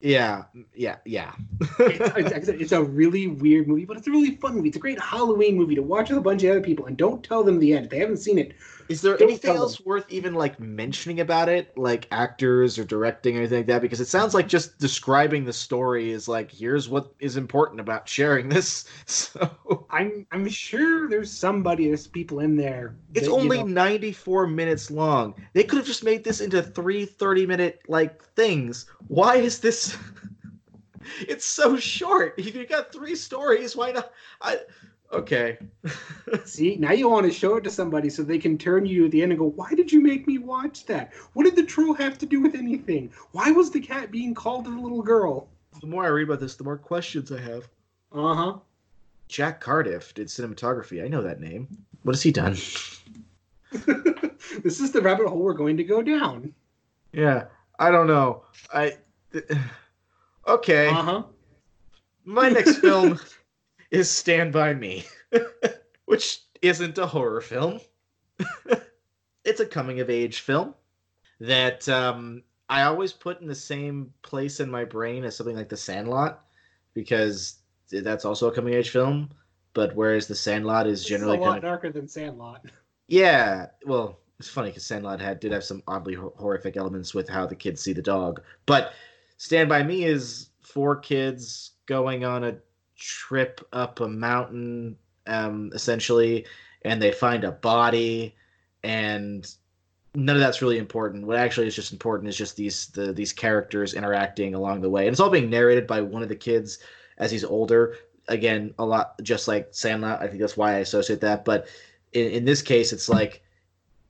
Speaker 2: Yeah, yeah, yeah.
Speaker 1: It's, it's, it's a really weird movie, but it's a really fun movie. It's a great Halloween movie to watch with a bunch of other people, and don't tell them the end. If they haven't seen it,
Speaker 2: Is there
Speaker 1: Don't
Speaker 2: anything else worth even like mentioning about it, like actors or directing or anything like that? Because it sounds like just describing the story is like, here's what is important about sharing this. So
Speaker 1: I'm I'm sure there's somebody, there's people in there.
Speaker 2: it's
Speaker 1: that, you
Speaker 2: only
Speaker 1: know-
Speaker 2: 94 minutes long. They could have just made this into three 30 minute like things. Why is this? it's so short. If you got three stories, why not? I okay.
Speaker 1: see now you want to show it to somebody so they can turn you at the end and go, "Why did you make me watch that? What did the troll have to do with anything? Why was the cat being called to the little girl?"
Speaker 2: the more I read about this, the more questions I have.
Speaker 1: Uh huh.
Speaker 2: Jack Cardiff did cinematography. I know that name. What has he done?
Speaker 1: this is the rabbit hole we're going to go down.
Speaker 2: Yeah, I don't know. I okay.
Speaker 1: Uh huh.
Speaker 2: My next film is Stand by Me, which isn't a horror film. it's a coming of age film that um, I always put in the same place in my brain as something like The Sandlot because that's also a coming of age film. but whereas the Sandlot is generally
Speaker 1: is a lot darker than Sandlot.
Speaker 2: yeah. Well, it's funny because Sandlot had did have some oddly hor- horrific elements with how the kids see the dog, but Stand by Me is four kids going on a trip up a mountain, um, essentially, and they find a body, and none of that's really important. What actually is just important is just these the these characters interacting along the way, and it's all being narrated by one of the kids as he's older. Again, a lot just like Sandlot. I think that's why I associate that. But in, in this case, it's like,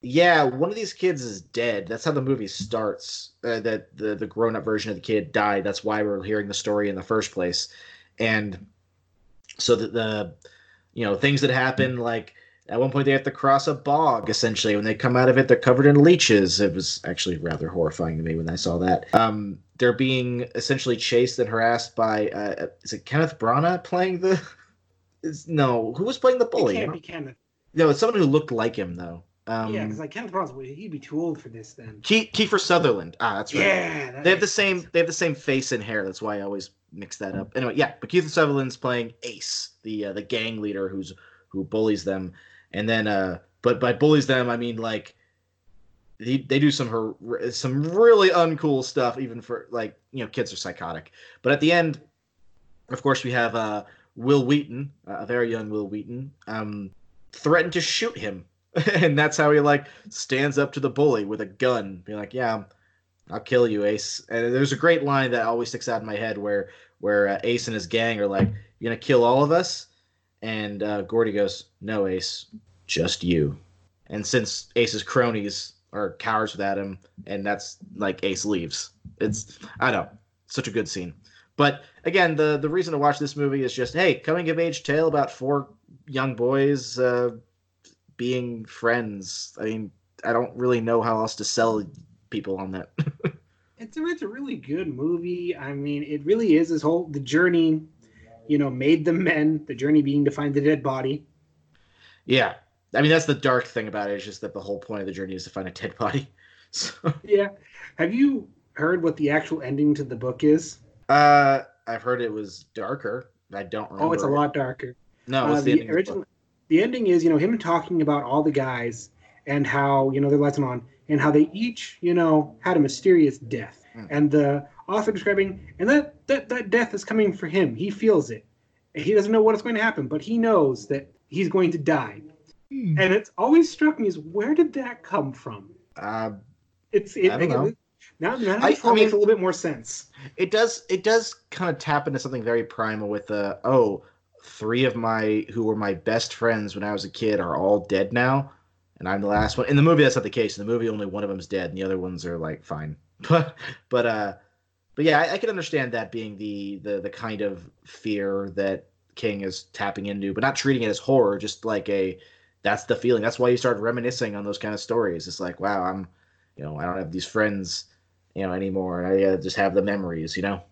Speaker 2: yeah, one of these kids is dead. That's how the movie starts. Uh, that the the grown up version of the kid died. That's why we're hearing the story in the first place, and so that the you know things that happen like at one point they have to cross a bog essentially. When they come out of it they're covered in leeches. It was actually rather horrifying to me when i saw that. Um they're being essentially chased and harassed by uh is it kenneth branagh playing the is, no who was playing the bully?
Speaker 1: It can't be Kenneth.
Speaker 2: no it's someone who looked like him though um
Speaker 1: yeah, because like Kenneth Branagh, he'd be too old for this then.
Speaker 2: Ke- Kiefer Sutherland. Ah, that's right.
Speaker 1: Yeah, that
Speaker 2: They have the same.
Speaker 1: sense.
Speaker 2: They have the same face and hair. That's why I always mix that up. Anyway, yeah. But Kiefer Sutherland's playing Ace, the uh, the gang leader who's who bullies them, and then uh, but by bullies them I mean like they, they do some her some really uncool stuff even for like you know kids are psychotic. But at the end, of course, we have uh, Wil Wheaton, uh, a very young Wil Wheaton, um, threaten to shoot him, and that's how he like stands up to the bully with a gun, being like, "Yeah, I'll kill you, Ace." And there's a great line that always sticks out in my head where where uh, Ace and his gang are like, "You're gonna kill all of us?" And uh, Gordie goes, "No, Ace, just you." And since Ace's cronies are cowards without him, and that's like Ace leaves. It's I don't know, such a good scene. But again, the the reason to watch this movie is just hey, coming of age tale about four young boys uh, being friends. I mean, I don't really know how else to sell people on that.
Speaker 1: It's a, it's a really good movie. I mean, it really is this whole the journey, you know, made them men. The journey being to find the dead body.
Speaker 2: yeah, I mean that's the dark thing about it is just that the whole point of the journey is to find a dead body. So,
Speaker 1: Yeah. Have you heard what the actual ending to the book is?
Speaker 2: uh, I've heard it was darker. I don't remember.
Speaker 1: Oh, it's a lot darker.
Speaker 2: No,
Speaker 1: Uh,
Speaker 2: the,
Speaker 1: the
Speaker 2: ending
Speaker 1: original? The ending is, you know, him talking about all the guys and how you know their lights are on, and how they each, you know, had a mysterious death,
Speaker 2: Mm.
Speaker 1: and the author describing, and that that that death is coming for him. He feels it. He doesn't know what is going to happen, but he knows that he's going to die.
Speaker 2: Hmm.
Speaker 1: And it's always struck me as where did that come from?
Speaker 2: Uh,
Speaker 1: It's it,
Speaker 2: I don't know.
Speaker 1: now now
Speaker 2: I-
Speaker 1: that
Speaker 2: I mean-
Speaker 1: makes a little bit more sense.
Speaker 2: it does it does kind of tap into something very primal with the oh three of my who were my best friends when i was a kid are all dead now. And i'm the last one. In the movie that's not the case. In the movie only one of them's dead and the other ones are like fine. But but uh but yeah i, I can understand that being the the the kind of fear that king is tapping into but not treating it as horror just like a that's the feeling. That's why you start reminiscing on those kind of stories. It's like wow i'm you know i don't have these friends you know anymore. I uh, just have the memories you know?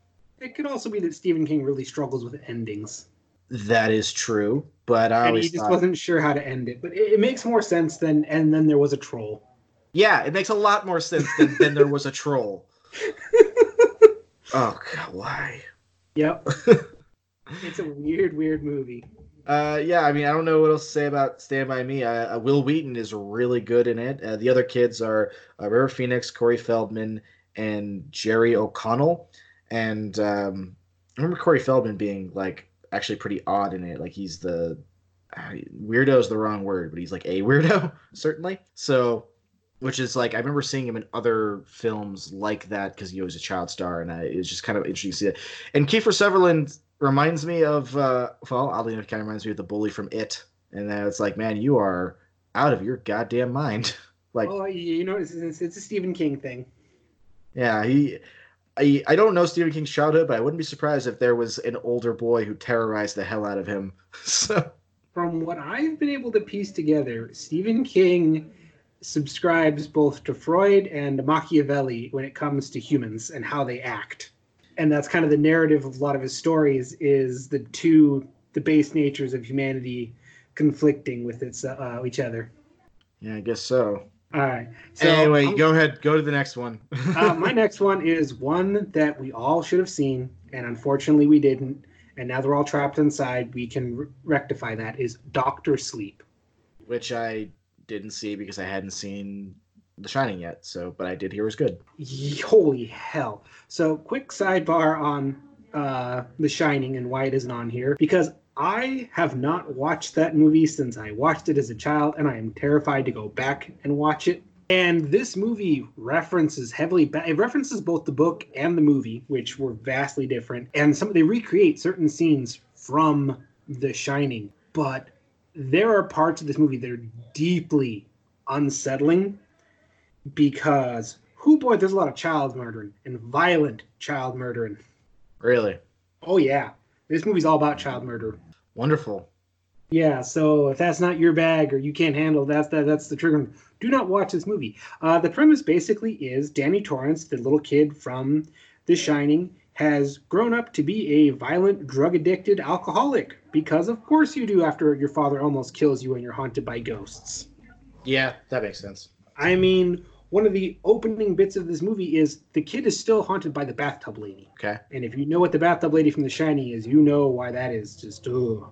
Speaker 1: It could also be that Stephen King really struggles with endings.
Speaker 2: That is true, but I
Speaker 1: and he just
Speaker 2: thought,
Speaker 1: wasn't sure how to end it. But it, it makes more sense than and then there was a troll.
Speaker 2: yeah, it makes a lot more sense than, than there was a troll. Oh God, why?
Speaker 1: Yep. it's a weird, weird movie.
Speaker 2: Uh, yeah, I mean, I don't know what else to say about Stand by Me. Uh, uh, Wil Wheaton is really good in it. Uh, the other kids are uh, River Phoenix, Corey Feldman, and Jerry O'Connell. And um, I remember Corey Feldman being like actually pretty odd in it. Like he's the uh, weirdo is the wrong word, but he's like a weirdo certainly. So, which is like I remember seeing him in other films like that because he was a child star, and uh, it was just kind of interesting to see it. And Kiefer Sutherland reminds me of uh well oddly enough kind of reminds me of the bully from it and then it's like man you are out of your goddamn mind like
Speaker 1: oh, you know, it's, it's, it's a Stephen King thing.
Speaker 2: yeah he I, I don't know Stephen King's childhood, but I wouldn't be surprised if there was an older boy who terrorized the hell out of him. So
Speaker 1: From what I've been able to piece together, Stephen King subscribes both to Freud and Machiavelli when it comes to humans and how they act. And that's kind of the narrative of a lot of his stories is the two the base natures of humanity conflicting with its uh, each other.
Speaker 2: yeah, I guess so.
Speaker 1: All right. So
Speaker 2: anyway,
Speaker 1: I'm-
Speaker 2: go ahead, go to the next one.
Speaker 1: uh, my next one is one that we all should have seen, and unfortunately we didn't, and now they're all trapped inside. We can re- rectify that. Is Doctor Sleep?
Speaker 2: which I didn't see because I hadn't seen The Shining yet. So, but I did hear it was good.
Speaker 1: Holy hell! So, quick sidebar on uh, The Shining and why it isn't on here because I have not watched that movie since I watched it as a child, and I am terrified to go back and watch it. And this movie references heavily. It references both the book and the movie, which were vastly different. And some they recreate certain scenes from The Shining, but there are parts of this movie that are deeply unsettling because who boy, there's a lot of child murdering and violent child murdering.
Speaker 2: Really
Speaker 1: Oh yeah, this movie's all about child murder.
Speaker 2: Wonderful.
Speaker 1: Yeah, so if that's not your bag or you can't handle that's that that's the trigger. Do not watch this movie. Uh, the premise basically is Danny Torrance, the little kid from The Shining, has grown up to be a violent, drug addicted alcoholic because of course you do after your father almost kills you and you're haunted by ghosts.
Speaker 2: Yeah, that makes sense.
Speaker 1: I mean, one of the opening bits of this movie is the kid is still haunted by the bathtub lady.
Speaker 2: Okay.
Speaker 1: And if you know what the bathtub lady from The Shining is, you know why that is just ugh.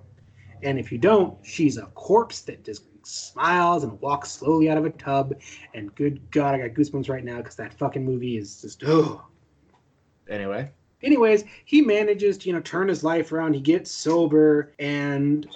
Speaker 1: And if you don't, she's a corpse that just smiles and walks slowly out of a tub. And good God, I got goosebumps right now because that fucking movie is just ugh.
Speaker 2: Anyway,
Speaker 1: Anyways, he manages to you know turn his life around. He gets sober and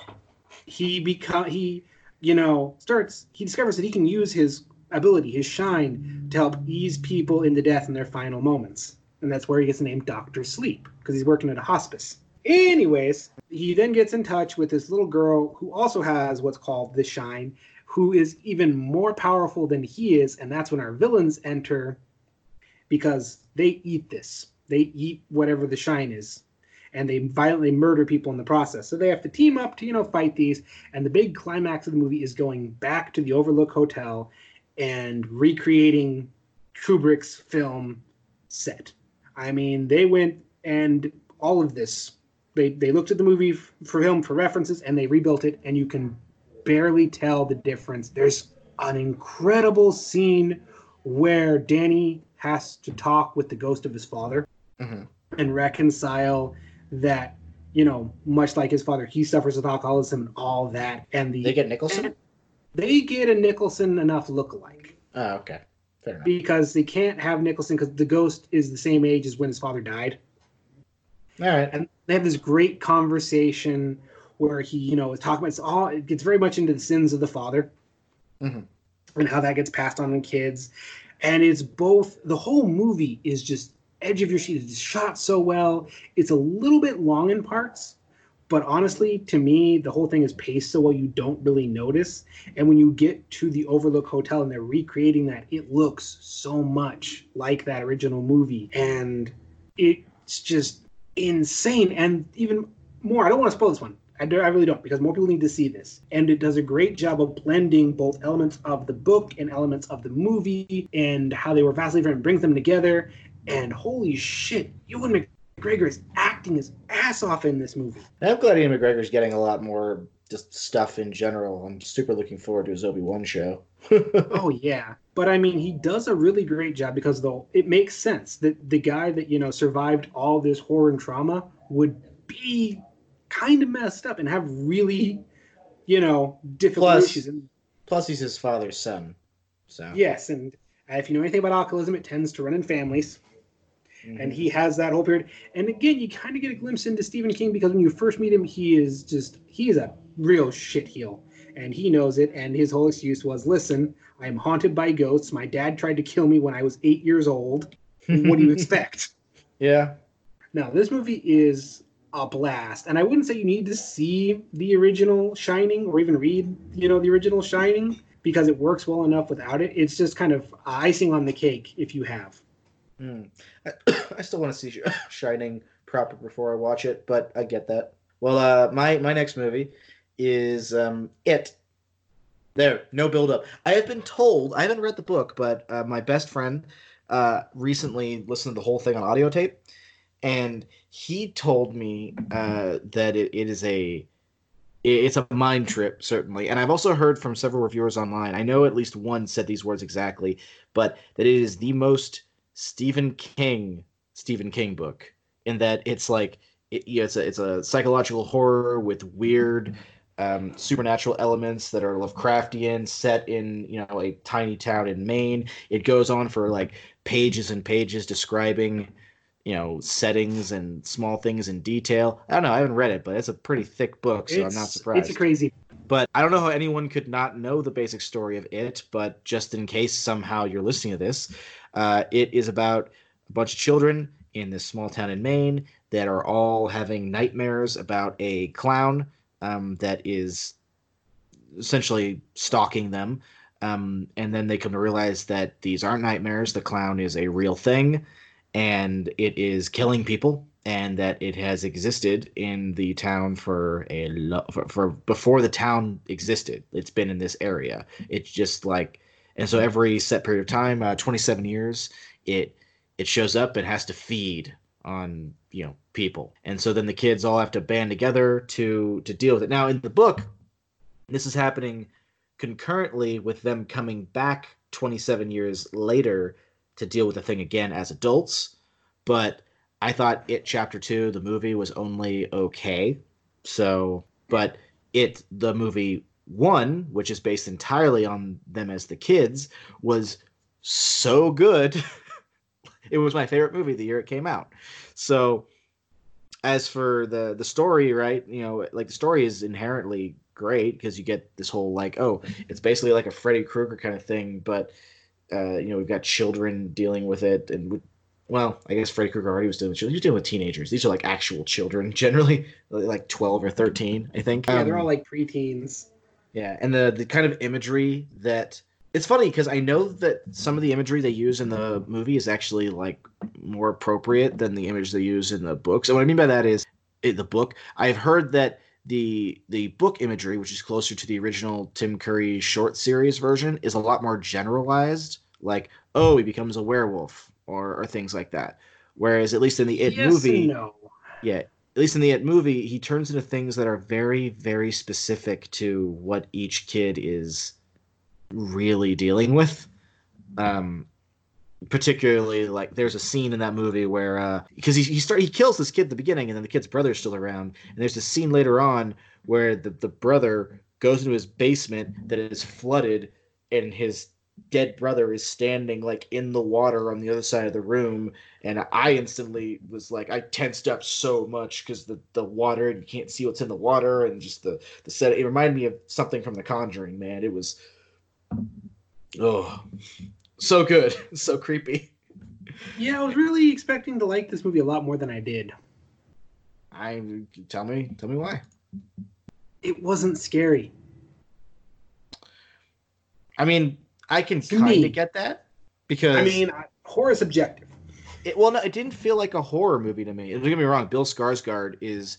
Speaker 1: he become he you know starts he discovers that he can use his ability, his shine, to help ease people into death in their final moments. And that's where he gets the name Doctor Sleep, because he's working at a hospice. Anyways, he then gets in touch with this little girl who also has what's called the shine, who is even more powerful than he is, and that's when our villains enter because they eat this. They eat whatever the shine is. And they violently murder people in the process. So they have to team up to, you know, fight these. And the big climax of the movie is going back to the Overlook Hotel and recreating Kubrick's film set. I mean, they went and all of this. They they looked at the movie f- for film for references and they rebuilt it, and you can barely tell the difference. There's an incredible scene where Danny has to talk with the ghost of his father
Speaker 2: Mhm.
Speaker 1: and reconcile that, you know, much like his father, he suffers with alcoholism and all that. And the
Speaker 2: they get Nicholson.
Speaker 1: They get a Nicholson enough lookalike
Speaker 2: Oh, okay, fair enough.
Speaker 1: because they can't have Nicholson because the ghost is the same age as when his father died.
Speaker 2: All right.
Speaker 1: and they have this great conversation where he, you know, is talking about it's all it gets very much into the sins of the father
Speaker 2: Mhm.
Speaker 1: and how that gets passed on to kids. And it's both the whole movie is just edge of your seat. It's shot so well. It's a little bit long in parts, but honestly, to me, the whole thing is paced so well you don't really notice. And when you get to the Overlook Hotel and they're recreating that, it looks so much like that original movie. And it's just insane. And even more, I don't want to spoil this one. I, really don't, because more people need to see this. And it does a great job of blending both elements of the book and elements of the movie and how they were vastly different, brings them together. And holy shit, Ewan McGregor is acting his ass off in this movie.
Speaker 2: I'm glad Ian McGregor's getting a lot more just stuff in general. I'm super looking forward to his Obi Wan show.
Speaker 1: oh yeah but i mean he does a really great job because though it makes sense that the guy that you know survived all this horror and trauma would be kind of messed up and have really you know difficult
Speaker 2: Plus-
Speaker 1: issues
Speaker 2: Plus, he's his father's son. So
Speaker 1: yes and if you know anything about alcoholism it tends to run in families
Speaker 2: Mhm.
Speaker 1: and he has that whole period. And again you kind of get a glimpse into stephen king because when you first meet him he is just he is a real shitheel. And he knows it. And his whole excuse was listen i'm haunted by ghosts. My dad tried to kill me when i was eight years old. What do you expect?
Speaker 2: Yeah.
Speaker 1: now this movie is a blast. And i wouldn't say you need to see the original shining or even read you know the original shining because it works well enough without it. It's just kind of icing on the cake if you have
Speaker 2: Hmm. I, I still want to see Shining proper before I watch it, but I get that. Well, uh, my my next movie is um, It. There, no build up. I have been told I haven't read the book, but uh, my best friend uh, recently listened to the whole thing on audio tape, and he told me uh, that it, it is a it's a mind trip certainly and i've also heard from several reviewers online i know at least one said these words exactly but that it is the most Stephen King Stephen King book in that it's like it, yeah, it's a it's a psychological horror with weird um, supernatural elements that are Lovecraftian, set in you know a tiny town in Maine. It goes on for like pages and pages describing you know settings and small things in detail. I don't know. I haven't read it, but it's a pretty thick book, so
Speaker 1: it's,
Speaker 2: I'm not surprised.
Speaker 1: It's crazy.
Speaker 2: But I don't know how anyone could not know the basic story of it. But just in case somehow you're listening to this, uh, it is about a bunch of children in this small town in Maine that are all having nightmares about a clown um, that is essentially stalking them. Um, and then they come to realize that these aren't nightmares. The clown is a real thing, and it is killing people, and that it has existed in the town for a lo- for, for before the town existed. It's been in this area. It's just like, and so every set period of time, uh, 27 years, it it shows up and has to feed on you know people. And so then the kids all have to band together to to deal with it. Now in the book this is happening concurrently with them coming back 27 years later to deal with the thing again as adults. But i thought it chapter 2 the movie was only okay. So but it the movie 1 which is based entirely on them as the kids was so good it was my favorite movie the year it came out. So as for the the story, right? You know, like the story is inherently great because you get this whole like, oh, it's basically like a Freddy Krueger kind of thing, but uh, you know, we've got children dealing with it, and well, I guess Freddy Krueger already was dealing with children. He was dealing with teenagers. These are like actual children, generally, like twelve or thirteen, I think.
Speaker 1: Yeah, they're all like preteens.
Speaker 2: Yeah, and the the kind of imagery that it's funny because I know that some of the imagery they use in the movie is actually like more appropriate than the image they use in the books. And what I mean by that is in the book, I've heard that the the book imagery, which is closer to the original Tim Curry short series version, is a lot more generalized. Like, oh, he becomes a werewolf, or or things like that. Whereas, at least in the It
Speaker 1: yes
Speaker 2: movie,
Speaker 1: no.
Speaker 2: yeah, at least in the movie, he turns into things that are very, very specific to what each kid is really dealing with. Um, particularly like there's a scene in that movie where uh because he he start he kills this kid at the beginning and then the kid's brother's still around and there's a scene later on where the the brother goes into his basement that is flooded and his dead brother is standing like in the water on the other side of the room and i instantly was like i tensed up so much because the the water and you can't see what's in the water and just the the set it reminded me of something from the conjuring man it was oh so good so creepy
Speaker 1: Yeah, I was really expecting to like this movie a lot more than I did.
Speaker 2: i tell me tell me why
Speaker 1: It wasn't scary.
Speaker 2: i mean i can kind of get that because
Speaker 1: I mean, horror is objective.
Speaker 2: It, well, no, it didn't feel like a horror movie to me. Don't get me wrong. Bill Skarsgård is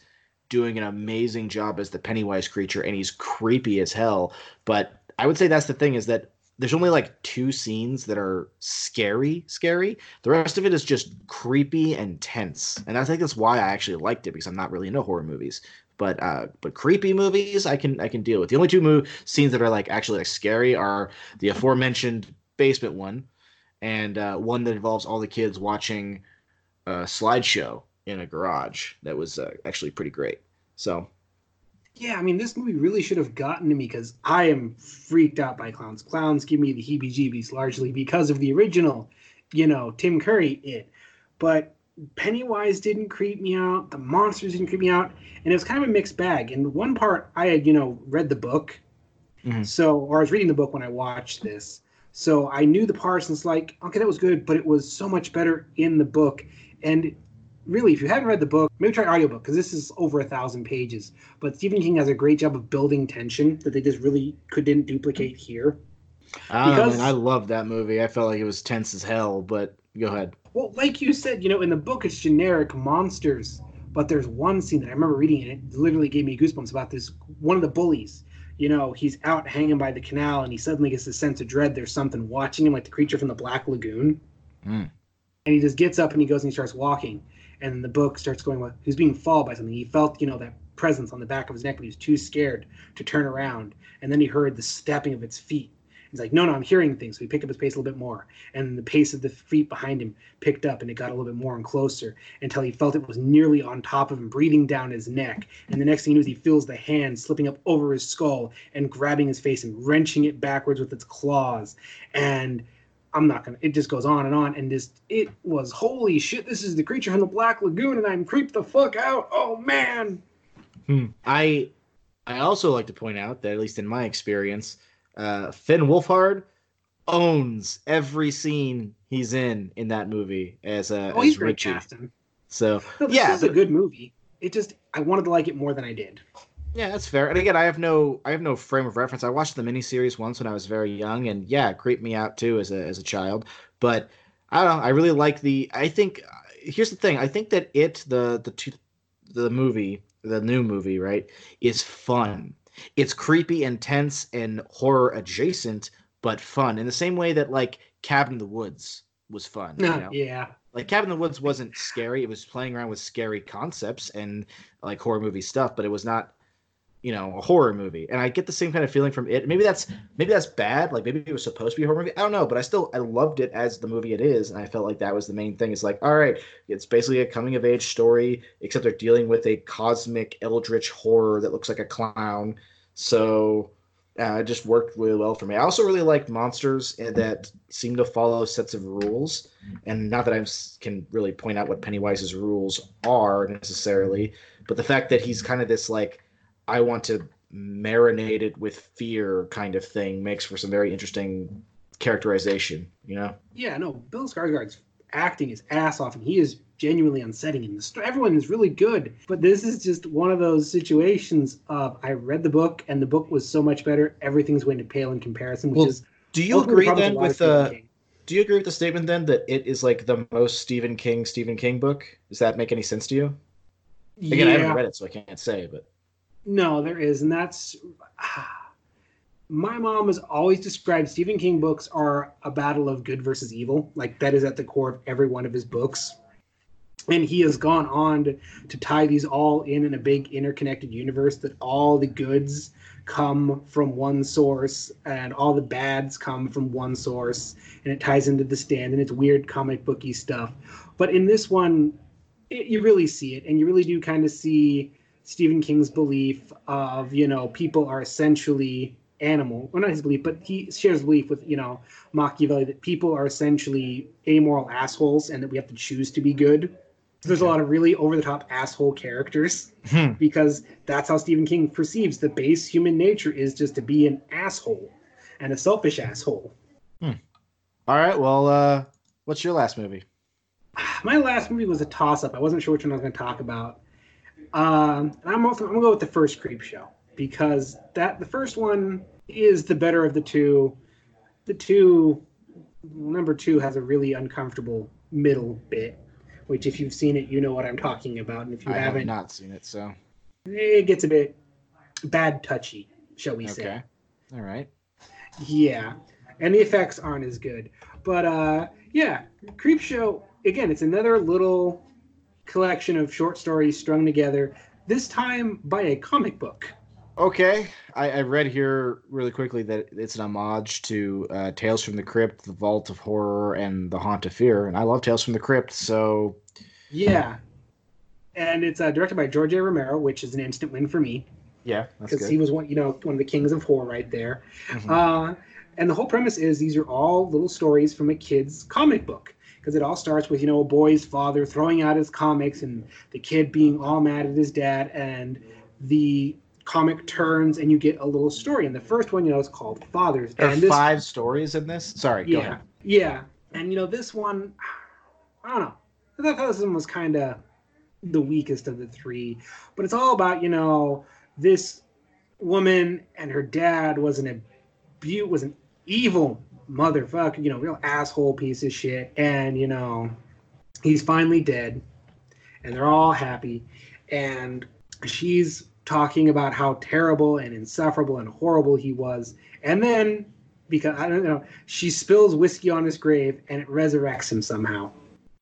Speaker 2: doing an amazing job as the Pennywise creature, and he's creepy as hell. But I would say that's the thing is that there's only like two scenes that are scary, scary. The rest of it is just creepy and tense, and I think that's why I actually liked it because I'm not really into horror movies. But uh, but creepy movies I can I can deal with. The only two mo- scenes that are like actually like scary are the aforementioned basement one and uh, one that involves all the kids watching a slideshow in a garage that was uh, actually pretty great. So
Speaker 1: Yeah, I mean, this movie really should have gotten to me because I am freaked out by clowns. Clowns give me the heebie-jeebies largely because of the original, you know, Tim Curry it. But Pennywise didn't creep me out. The monsters didn't creep me out, and it was kind of a mixed bag. And one part, I had, you know, read the book,
Speaker 2: Mhm.
Speaker 1: so or I was reading the book when I watched this, so I knew the parts. And it's like, okay, that was good, but it was so much better in the book. And really, if you haven't read the book, maybe try audiobook because this is over a thousand pages. But Stephen King has a great job of building tension that they just really couldn't duplicate here.
Speaker 2: I don't know,
Speaker 1: Because-
Speaker 2: man, I love that movie. I felt like it was tense as hell. But go ahead.
Speaker 1: Well, like you said, you know, in the book it's generic monsters, but there's one scene that I remember reading and it literally gave me goosebumps about this one of the bullies. You know, he's out hanging by the canal and he suddenly gets this sense of dread. There's something watching him, like the creature from the Black Lagoon.
Speaker 2: Mm.
Speaker 1: And he just gets up and he goes and he starts walking. And the book starts going, well, he's being followed by something. He felt, you know, that presence on the back of his neck, but he was too scared to turn around. And then he heard the stepping of its feet. He's like, no, no, I'm hearing things. So he picked up his pace a little bit more, and the pace of the feet behind him picked up, and it got a little bit more and closer until he felt it was nearly on top of him, breathing down his neck. And the next thing he knows, he feels the hand slipping up over his skull and grabbing his face and wrenching it backwards with its claws. And I'm not gonna. It just goes on and on, and just it was holy shit. This is the creature from the Black Lagoon, and I'm creeped the fuck out. Oh man.
Speaker 2: Hmm. I I also like to point out that at least in my experience, uh, Finn Wolfhard owns every scene he's in in that movie as a
Speaker 1: Oh,
Speaker 2: as
Speaker 1: he's great
Speaker 2: Richie.
Speaker 1: casting.
Speaker 2: So
Speaker 1: No, this
Speaker 2: yeah,
Speaker 1: is a good movie. It just I wanted to like it more than I did.
Speaker 2: Yeah, that's fair. And again, I have no I have no frame of reference. I watched the miniseries once when I was very young, and yeah, it creeped me out too as a as a child. But I don't know. I really like the. I think here's the thing. I think that it the the two the movie the new movie right is fun. It's creepy and tense and horror adjacent, but fun in the same way that like Cabin in the Woods was fun. You know?
Speaker 1: yeah.
Speaker 2: like Cabin in the Woods wasn't scary. It was playing around with scary concepts and like horror movie stuff, but it was not, you know, a horror movie. And I get the same kind of feeling from it. Maybe that's maybe that's bad. Like maybe it was supposed to be a horror movie. I don't know, but I still I loved it as the movie it is, and I felt like that was the main thing. It's like, all right, it's basically a coming of age story, except they're dealing with a cosmic eldritch horror that looks like a clown. So uh, it just worked really well for me. I also really like monsters that seem to follow sets of rules and not that I can really point out what Pennywise's rules are necessarily, but the fact that he's kind of this like, I want to marinate it with fear kind of thing makes for some very interesting characterization. You know?
Speaker 1: Yeah, no, Bill Skarsgård's acting his ass off, and he is genuinely unsetting. And the sto- everyone is really good, but this is just one of those situations of I read the book, and the book was so much better. Everything's going to pale in comparison, which
Speaker 2: Well,
Speaker 1: is
Speaker 2: Do you agree
Speaker 1: the
Speaker 2: then
Speaker 1: a lot of
Speaker 2: with uh? Do you agree with the statement then that it is like the most Stephen King Stephen King book? Does that make any sense to you? Again, I haven't read it, so I can't say. But
Speaker 1: No, there is, and that's my mom has always described Stephen King books are a battle of good versus evil. Like that is at the core of every one of his books. And he has gone on to, to tie these all in in a big interconnected universe that all the goods come from one source and all the bads come from one source and it ties into the stand and it's weird comic booky stuff. But in this one, it, you really see it and you really do kind of see Stephen King's belief of, you know, people are essentially animal, or not his belief, but he shares belief with, you know, Machiavelli that people are essentially amoral assholes and that we have to choose to be good. There's a lot of really over the top asshole characters
Speaker 2: Hmm.
Speaker 1: because that's how Stephen King perceives the base human nature is just to be an asshole and a selfish asshole.
Speaker 2: all right, well, uh, what's your last movie?
Speaker 1: My last movie was a toss up. I wasn't sure which one I was going to talk about. Um, and I'm, also, I'm going to go with the first Creep Show because that the first one is the better of the two. The two, number two, has a really uncomfortable middle bit, which if you've seen it, you know what I'm talking about. And if you
Speaker 2: I have
Speaker 1: haven't,
Speaker 2: not seen it, so
Speaker 1: it gets a bit bad touchy, shall we say.
Speaker 2: okay, all right.
Speaker 1: Yeah, and the effects aren't as good. But uh, yeah, Creep Show again. It's another little collection of short stories strung together. This time by a comic book.
Speaker 2: Okay, I, I read here really quickly that it's an homage to uh, Tales from the Crypt, The Vault of Horror, and The Haunt of Fear, and I love Tales from the Crypt, so
Speaker 1: Yeah, and it's uh, directed by George A. Romero, which is an instant win for me
Speaker 2: yeah,
Speaker 1: because he was one, you know, one of the kings of horror right there.
Speaker 2: Mhm.
Speaker 1: Uh, and the whole premise is these are all little stories from a kid's comic book because it all starts with you know a boy's father throwing out his comics and the kid being all mad at his dad and the comic turns and you get a little story and the first one you know is called fathers
Speaker 2: There are
Speaker 1: and this
Speaker 2: five stories in this. Sorry, go
Speaker 1: yeah
Speaker 2: ahead.
Speaker 1: yeah and you know this one i don't know one was kind of the weakest of the three but it's all about you know this woman and her dad was an abu- was an evil motherfucker you know real asshole piece of shit and you know he's finally dead and they're all happy and she's talking about how terrible and insufferable and horrible he was and then because i don't know she spills whiskey on his grave and it resurrects him somehow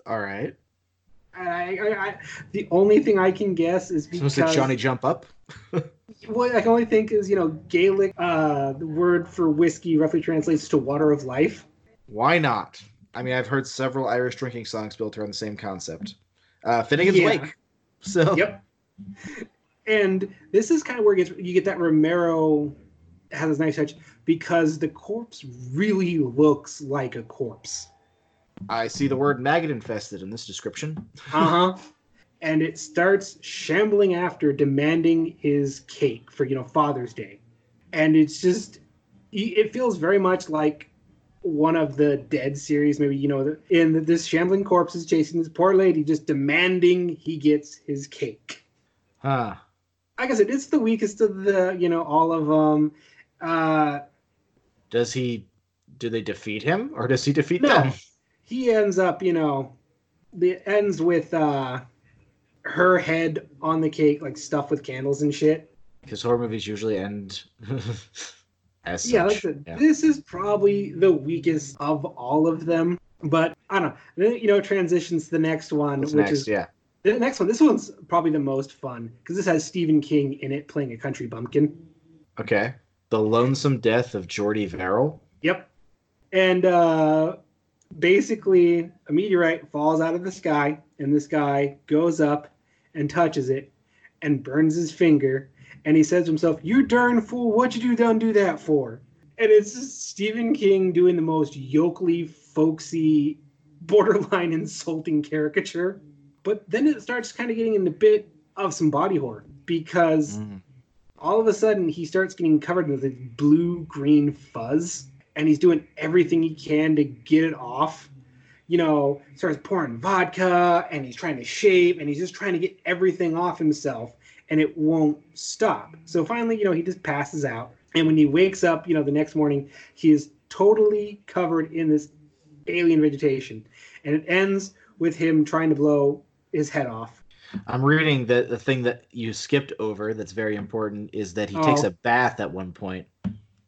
Speaker 2: All right.
Speaker 1: I, I, I, the only thing I can guess is because
Speaker 2: it Johnny Jump Up?
Speaker 1: what I can only think is, you know, Gaelic, uh, the word for whiskey roughly translates to water of life.
Speaker 2: Why not? I mean, I've heard several Irish drinking songs built around the same concept. Uh, Finnegan's
Speaker 1: Yeah.
Speaker 2: Wake. So
Speaker 1: Yep. And this is kind of where it gets, you get that Romero has this nice touch because the corpse really looks like a corpse.
Speaker 2: I see the word maggot infested in this description.
Speaker 1: Uh huh. and it starts shambling after, demanding his cake for you know Father's Day, and it's just it feels very much like one of the Dead series. Maybe you know in this shambling corpse is chasing this poor lady, just demanding he gets his cake.
Speaker 2: Huh.
Speaker 1: Like I said, it's the weakest of the you know all of them. Uh,
Speaker 2: Does he do they defeat him or does he defeat
Speaker 1: No.
Speaker 2: them?
Speaker 1: He ends up, you know, it ends with uh her head on the cake, like stuffed with candles and shit.
Speaker 2: Because horror movies usually end as such.
Speaker 1: Yeah, like I
Speaker 2: Yeah.
Speaker 1: this is probably the weakest of all of them. But I don't know. Then you know, transitions to the next one,
Speaker 2: What's
Speaker 1: which
Speaker 2: next?
Speaker 1: is
Speaker 2: Yeah.
Speaker 1: the next one. This one's probably the most fun because this has Stephen King in it playing a country bumpkin.
Speaker 2: Okay. The lonesome death of Jordy Verrill.
Speaker 1: Yep. And uh, basically, a meteorite falls out of the sky, and this guy goes up and touches it and burns his finger. And he says to himself, You darn fool, what'd you do done do that for? And it's Stephen King doing the most yokely, folksy, borderline insulting caricature. But then it starts kind of getting in a bit of some body horror because
Speaker 2: Mm.
Speaker 1: all of a sudden he starts getting covered with a blue green fuzz and he's doing everything he can to get it off you know starts pouring vodka and he's trying to shave and he's just trying to get everything off himself and it won't stop so finally you know he just passes out and when he wakes up you know the next morning he is totally covered in this alien vegetation and it ends with him trying to blow his head off
Speaker 2: I'm reading that the thing that you skipped over that's very important is that he takes
Speaker 1: Oh.
Speaker 2: a bath at one point.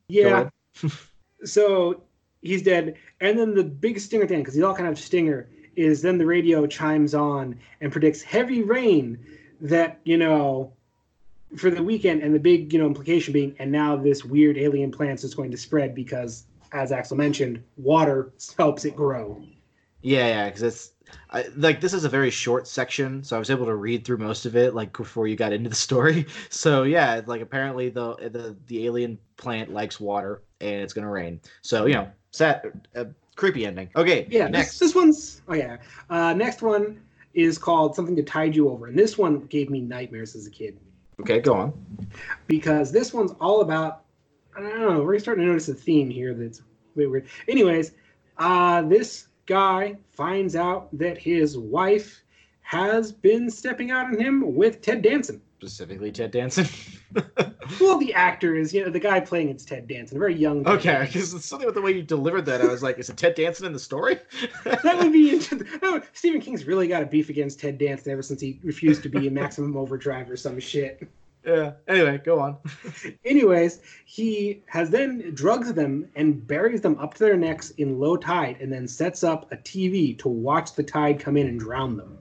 Speaker 1: Yeah. so he's dead. And then the big stinger thing, because he's all kind of stinger, is then the radio chimes on and predicts heavy rain that, you know, for the weekend. And the big, you know, implication being, and now this weird alien plant is going to spread because, as Axel mentioned, water helps it grow.
Speaker 2: Yeah, yeah, because it's I, like this is a very short section, so I was able to read through most of it like before you got into the story. So yeah, like apparently the the the alien plant likes water and it's gonna rain. So you know, sad, uh, creepy ending. Okay,
Speaker 1: Yeah,
Speaker 2: next.
Speaker 1: This, this one's, oh, yeah. Uh, next one is called Something to Tide You Over. And this one gave me nightmares as a kid.
Speaker 2: Okay, go on.
Speaker 1: because this one's all about I don't know, we're starting to notice a theme here that's a bit weird. Anyways, uh this guy finds out that his wife has been stepping out on him with Ted Danson.
Speaker 2: Specifically, Ted Danson.
Speaker 1: Well, the actor is, you know, the guy playing it's Ted Danson, a very young. Ted
Speaker 2: okay, because something with the way you delivered that. I was like, is it Ted Danson in the story?
Speaker 1: that would be that Stephen King's really got a beef against Ted Danson ever since he refused to be in Maximum Overdrive or some shit.
Speaker 2: yeah. Anyway, go on.
Speaker 1: Anyways, he has then drugs them and buries them up to their necks in low tide and then sets up a TV to watch the tide come in and drown them.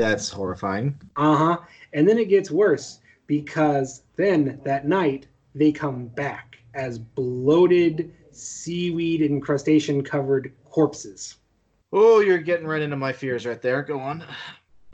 Speaker 2: That's horrifying.
Speaker 1: Uh huh. And then it gets worse because then that night they come back as bloated, seaweed and crustacean covered corpses.
Speaker 2: Oh, you're getting right into my fears right there. Go on.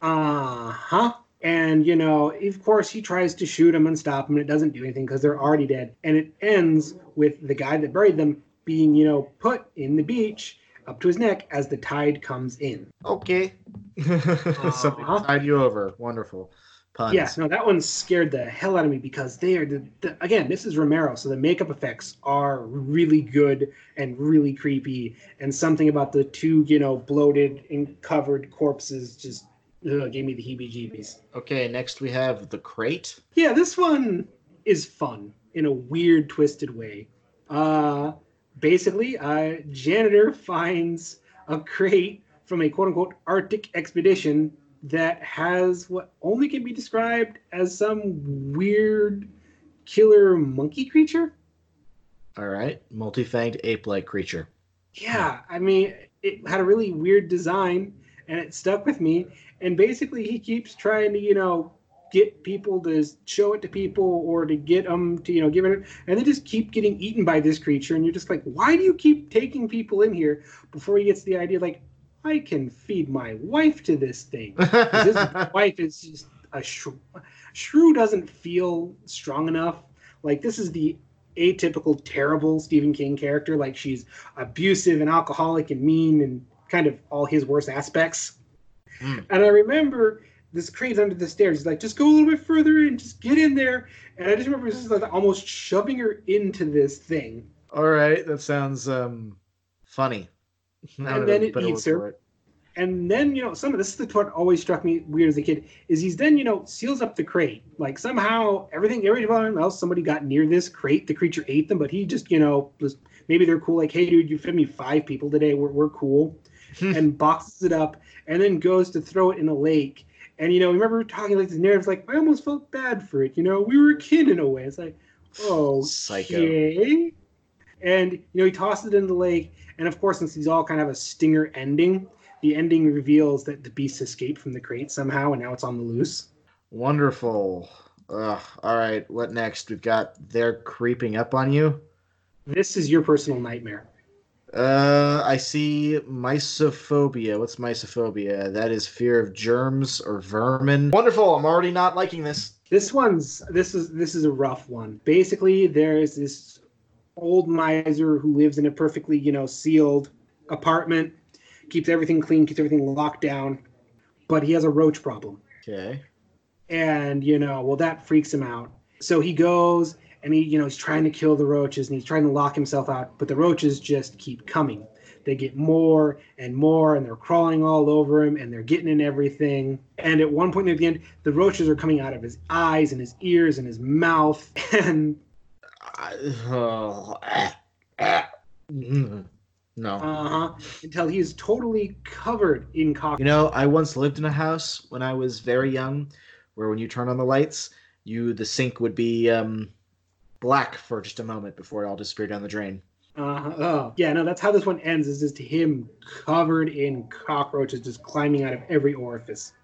Speaker 1: Uh huh. And, you know, of course, he tries to shoot them and stop them, and it doesn't do anything because they're already dead. And it ends with the guy that buried them being, you know, put in the beach up to his neck as the tide comes in.
Speaker 2: Okay. Something
Speaker 1: Uh-huh.
Speaker 2: tied you over. Wonderful. Puns.
Speaker 1: Yeah, no, that one scared the hell out of me because they are, the, the, again, this is Romero, so the makeup effects are really good and really creepy. And something about the two, you know, bloated and covered corpses just ugh, gave me the heebie jeebies.
Speaker 2: Okay, next we have The Crate.
Speaker 1: Yeah, this one is fun in a weird, twisted way. Uh, basically, a janitor finds a crate from a quote unquote Arctic expedition that has what only can be described as some weird killer monkey creature.
Speaker 2: All right. Multi-fanged ape-like creature.
Speaker 1: Yeah, I mean, it had a really weird design and it stuck with me. And basically, he keeps trying to, you know, get people to show it to people or to get them to you know give it and they just keep getting eaten by this creature and you're just like why do you keep taking people in here before he gets the idea like i can feed my wife to this thing. his wife is just a shrew. shrew doesn't feel strong enough like this is the atypical terrible stephen king character like she's abusive and alcoholic and mean and kind of all his worst aspects
Speaker 2: Hmm.
Speaker 1: and i remember this crane's under the stairs. He's like, just go a little bit further in, just get in there. And I just remember just like almost shoving her into this thing.
Speaker 2: All right, that sounds um funny.
Speaker 1: And then it eats her.
Speaker 2: it.
Speaker 1: And then, you know, some of this is the part always struck me weird as a kid, is he's then, you know, seals up the crate. Like somehow everything everyone else, somebody got near this crate, the creature ate them, but he just, you know, was maybe they're cool, like, hey dude, you fed me five people today, we're, we're cool. and boxes it up and then goes to throw it in a lake. And you know, remember talking like this narrative's like, I almost felt bad for it. You know, we were a kid in a way. It's like, oh,
Speaker 2: Psycho.
Speaker 1: okay. And you know, he tosses it in the lake, and of course, since these all kind of a stinger ending, the ending reveals that the beast escaped from the crate somehow, and now it's on the loose.
Speaker 2: Wonderful. Ugh, all right, what next? We've got they're creeping up on you.
Speaker 1: This is your personal nightmare.
Speaker 2: Uh, I see mysophobia. What's mysophobia? That is fear of germs or vermin. Wonderful. I'm already not liking this.
Speaker 1: This one's this is this is a rough one. Basically, there's this old miser who lives in a perfectly, you know, sealed apartment, keeps everything clean, keeps everything locked down, but he has a roach problem.
Speaker 2: Okay.
Speaker 1: And, you know, well that freaks him out. So he goes and he, you know, he's trying to kill the roaches and he's trying to lock himself out, but the roaches just keep coming. They get more and more, and they're crawling all over him, and they're getting in everything. And at one point near the end, the roaches are coming out of his eyes and his ears and his mouth. And
Speaker 2: no.
Speaker 1: uh huh, until he's totally covered in cock.
Speaker 2: You know, I once lived in a house when I was very young, where when you turn on the lights, you the sink would be um, black for just a moment before it all disappeared down the drain.
Speaker 1: Uh-huh. Oh, yeah, no, that's how this one ends. Is just him covered in cockroaches, just climbing out of every orifice.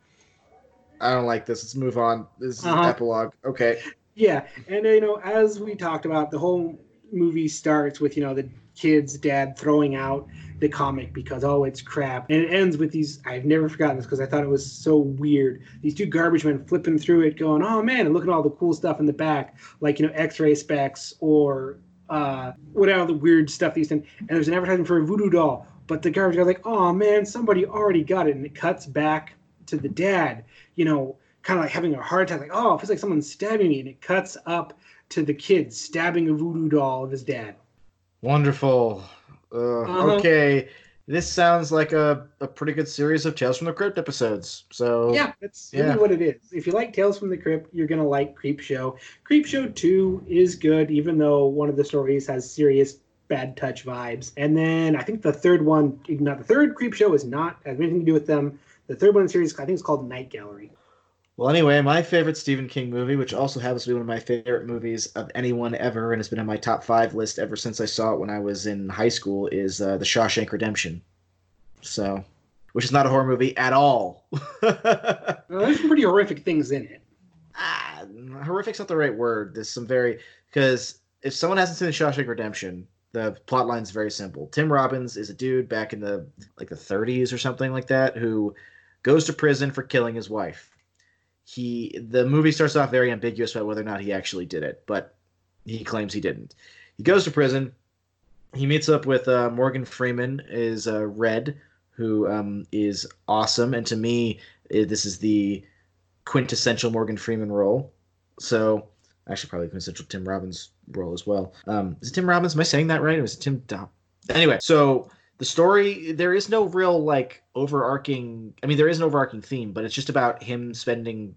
Speaker 2: I don't like this. Let's move on. This is
Speaker 1: Uh-huh.
Speaker 2: epilogue. Okay.
Speaker 1: Yeah, and you know, as we talked about, the whole movie starts with you know the kid's dad throwing out the comic because oh it's crap, and it ends with these. I've never forgotten this because I thought it was so weird. These two garbage men flipping through it, going, "Oh man!" and look at all the cool stuff in the back, like you know X-ray specs or uh, whatever the weird stuff these things. And there's an advertisement for a voodoo doll, but the garbage guy's like, "Oh man, somebody already got it," and it cuts back to the dad, you know, kind of like having a heart attack, like, "Oh, it feels like someone's stabbing me," and it cuts up to the kid stabbing a voodoo doll of his dad.
Speaker 2: Wonderful. Uh,
Speaker 1: Uh-huh.
Speaker 2: Okay. This sounds like a, a pretty good series of Tales from the Crypt episodes. So
Speaker 1: Yeah, that's really what it is. If you like Tales from the Crypt, you're gonna like Creep Show. Creep Show Two is good, even though one of the stories has serious bad touch vibes. And then I think the third one, not the third Creep Show, is not has anything to do with them. The third one in the series, I think, is called Night Gallery.
Speaker 2: Well, anyway, my favorite Stephen King movie, which also happens to be one of my favorite movies of anyone ever, and has been on my top five list ever since I saw it when I was in high school, is uh, The Shawshank Redemption. So, which is not a horror movie at all.
Speaker 1: Uh, there's some pretty horrific things in it.
Speaker 2: ah, horrific's not the right word. There's some very because if someone hasn't seen The Shawshank Redemption, the plot line's very simple. Tim Robbins is a dude back in the like the 30s or something like that who goes to prison for killing his wife. He the movie starts off very ambiguous about whether or not he actually did it, but he claims he didn't. He goes to prison. He meets up with uh, Morgan Freeman is uh, Red, who um, is awesome, and to me, this is the quintessential Morgan Freeman role. So, actually, probably quintessential Tim Robbins role as well. Um, is it Tim Robbins? Am I saying that right? Or is it Tim Dom? Anyway, so the story there is no real like overarching. I mean, there is an overarching theme, but it's just about him spending,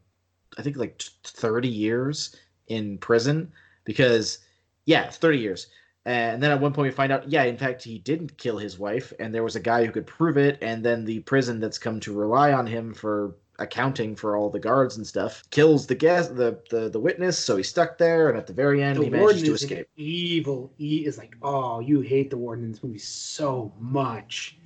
Speaker 2: I think, like thirty years in prison because, yeah, thirty years. And then at one point we find out, yeah, in fact, he didn't kill his wife, and there was a guy who could prove it. And then the prison that's come to rely on him for accounting for all the guards and stuff kills the guest, the the, the witness. So he's stuck there, and at the very end, he manages to escape.
Speaker 1: evil. He is like, oh, you hate the warden in this movie so much.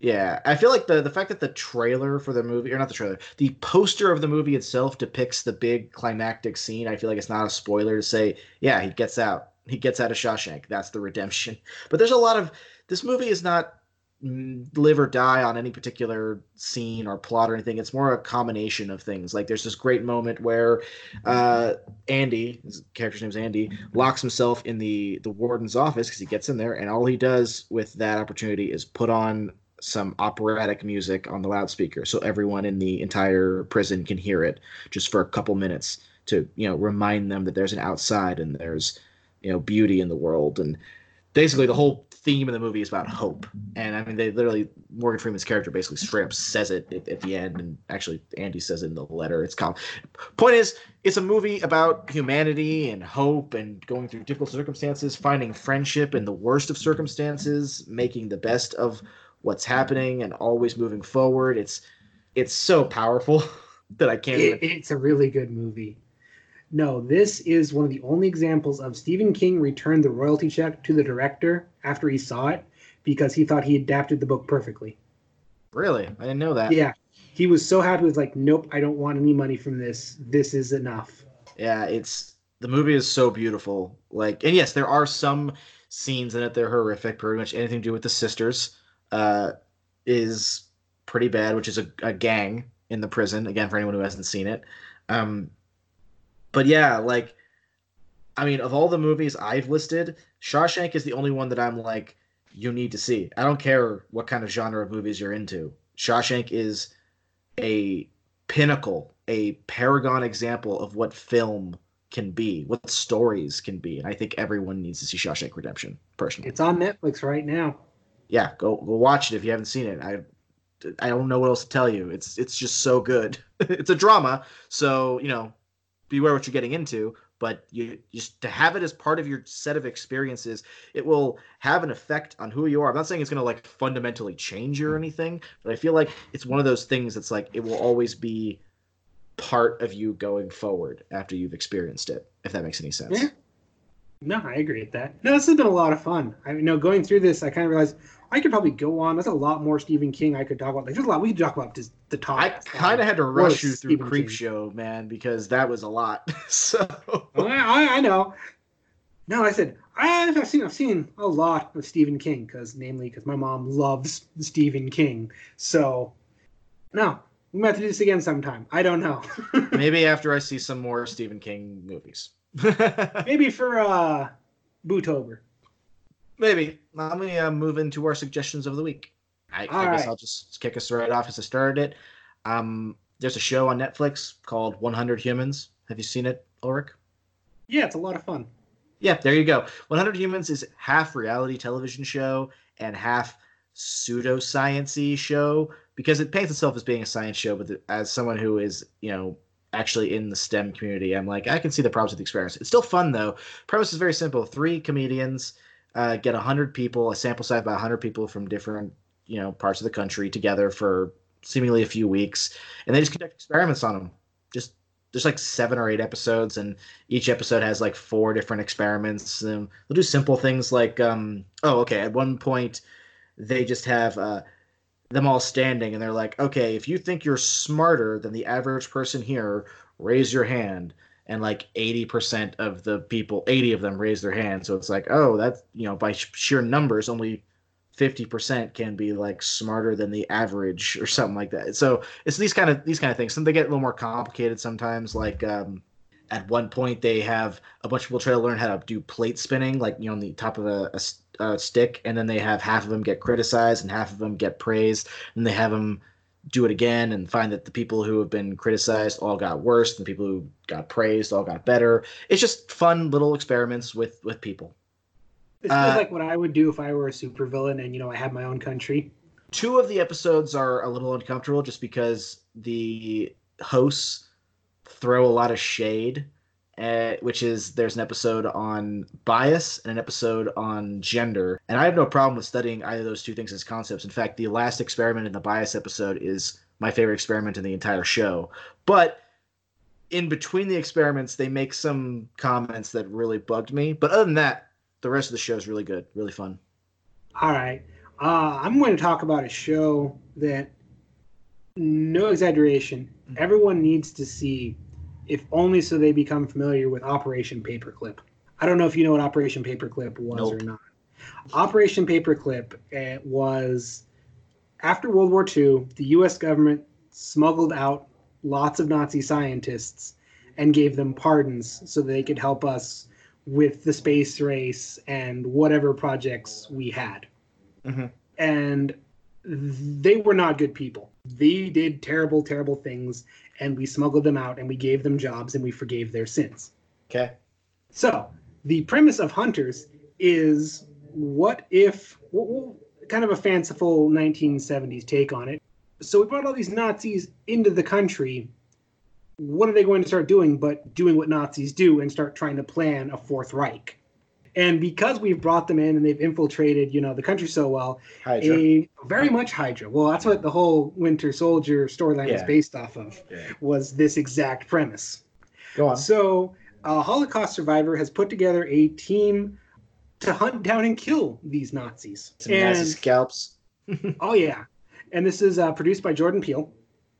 Speaker 2: Yeah, I feel like the the fact that the trailer for the movie, or not the trailer, the poster of the movie itself depicts the big climactic scene. I feel like it's not a spoiler to say, yeah, he gets out, he gets out of Shawshank. That's the redemption. But there's a lot of this movie is not live or die on any particular scene or plot or anything. It's more a combination of things. Like there's this great moment where uh, Andy, his character's name's Andy, locks himself in the the warden's office because he gets in there, and all he does with that opportunity is put on some operatic music on the loudspeaker so everyone in the entire prison can hear it just for a couple minutes to you know remind them that there's an outside and there's you know beauty in the world and basically the whole theme of the movie is about hope and i mean they literally morgan freeman's character basically straight up says it at, at the end and actually andy says it in the letter it's called point is it's a movie about humanity and hope and going through difficult circumstances finding friendship in the worst of circumstances making the best of what's happening and always moving forward. It's it's so powerful that I can't.
Speaker 1: It, even... It's a really good movie. No, this is one of the only examples of Stephen King returned the royalty check to the director after he saw it because he thought he adapted the book perfectly.
Speaker 2: Really? I didn't know that.
Speaker 1: Yeah. He was so happy with like, nope, I don't want any money from this. This is enough.
Speaker 2: Yeah, it's the movie is so beautiful. Like, and yes, there are some scenes in it that are horrific, pretty much anything to do with the sisters uh, is pretty bad, which is a, a, gang in the prison. Again, for anyone who hasn't seen it. Um, but yeah, like, I mean, of all the movies I've listed, Shawshank is the only one that I'm like, you need to see. I don't care what kind of genre of movies you're into. Shawshank is a pinnacle, a paragon example of what film can be, what stories can be. And I think everyone needs to see Shawshank Redemption, personally.
Speaker 1: It's on Netflix right now
Speaker 2: yeah, go go watch it if you haven't seen it. I I don't know what else to tell you. It's it's just so good. it's a drama, so you know, beware what you're getting into. But you just to have it as part of your set of experiences, it will have an effect on who you are. I'm not saying it's gonna like fundamentally change you or anything, but I feel like it's one of those things that's like it will always be part of you going forward after you've experienced it. If that makes any sense.
Speaker 1: Yeah. No, I agree with that. No, this has been a lot of fun. I mean, no, going through this, I kind of realized I could probably go on. There's a lot more Stephen King I could talk about. Like, there's a lot we could talk about. Just the top.
Speaker 2: I kind of had to rush you through Creep King. Show, man, because that was a lot. so
Speaker 1: I, I know. No, I said I've seen I've seen a lot of Stephen King because, namely, because my mom loves Stephen King. So, no, we might have to do this again sometime. I don't know.
Speaker 2: Maybe after I see some more Stephen King movies.
Speaker 1: Maybe for uh, Bootober.
Speaker 2: Maybe. Let me uh, move into our suggestions of the week. I, I guess right. I'll just kick us right off as I started it. Um, there's a show on Netflix called 100 Humans. Have you seen it, Ulrich?
Speaker 1: Yeah, it's a lot of fun.
Speaker 2: Yeah, there you go. 100 Humans is half reality television show and half pseudosciency show because it paints itself as being a science show, but as someone who is, you know, actually in the STEM community, I'm like, I can see the problems with the experience. It's still fun though. Premise is very simple: three comedians uh, get 100 people, a sample size by 100 people from different you know parts of the country together for seemingly a few weeks, and they just conduct experiments on them. Just there's like seven or eight episodes, and each episode has like four different experiments. And they'll do simple things like, um, oh, okay, at one point they just have uh, them all standing, and they're like, okay, if you think you're smarter than the average person here, raise your hand and like 80% of the people 80 of them raise their hand. So it's like oh that's you know by sheer numbers only 50% can be like smarter than the average or something like that. So it's these kind of these kind of things. Some they get a little more complicated sometimes like um at one point they have a bunch of people try to learn how to do plate spinning like you know on the top of a, a, a stick and then they have half of them get criticized and half of them get praised and they have them do it again and find that the people who have been criticized all got worse and the people who got praised all got better. It's just fun little experiments with with people.
Speaker 1: This feels uh, like what i would do if i were a supervillain and you know i had my own country.
Speaker 2: Two of the episodes are a little uncomfortable just because the hosts throw a lot of shade uh, which is there's an episode on bias and an episode on gender. And I have no problem with studying either of those two things as concepts. In fact, the last experiment in the bias episode is my favorite experiment in the entire show. But in between the experiments, they make some comments that really bugged me. But other than that, the rest of the show is really good, really fun.
Speaker 1: All right. Uh, I'm going to talk about a show that, no exaggeration,
Speaker 2: Mhm.
Speaker 1: everyone needs to see, if only so they become familiar with Operation Paperclip. I don't know if you know what Operation Paperclip was or not. Operation Paperclip uh, was after World War II, the U.S. government smuggled out lots of Nazi scientists and gave them pardons so they could help us with the space race and whatever projects we had.
Speaker 2: Mhm.
Speaker 1: And they were not good people. They did terrible, terrible things, and we smuggled them out and we gave them jobs and we forgave their sins.
Speaker 2: Okay.
Speaker 1: So the premise of Hunters is what if kind of a fanciful 1970s take on it. So we brought all these Nazis into the country. What are they going to start doing but doing what Nazis do and start trying to plan a fourth Reich? And because we've brought them in and they've infiltrated, you know, the country so well,
Speaker 2: Hydra.
Speaker 1: a very much Hydra. Well, that's what the whole Winter Soldier storyline was
Speaker 2: Yeah.
Speaker 1: based off of.
Speaker 2: Yeah.
Speaker 1: Was this exact premise?
Speaker 2: Go on.
Speaker 1: So, a Holocaust survivor has put together a team to hunt down and kill these Nazis.
Speaker 2: Some Nazi scalps.
Speaker 1: oh yeah, and this is uh, produced by Jordan Peele,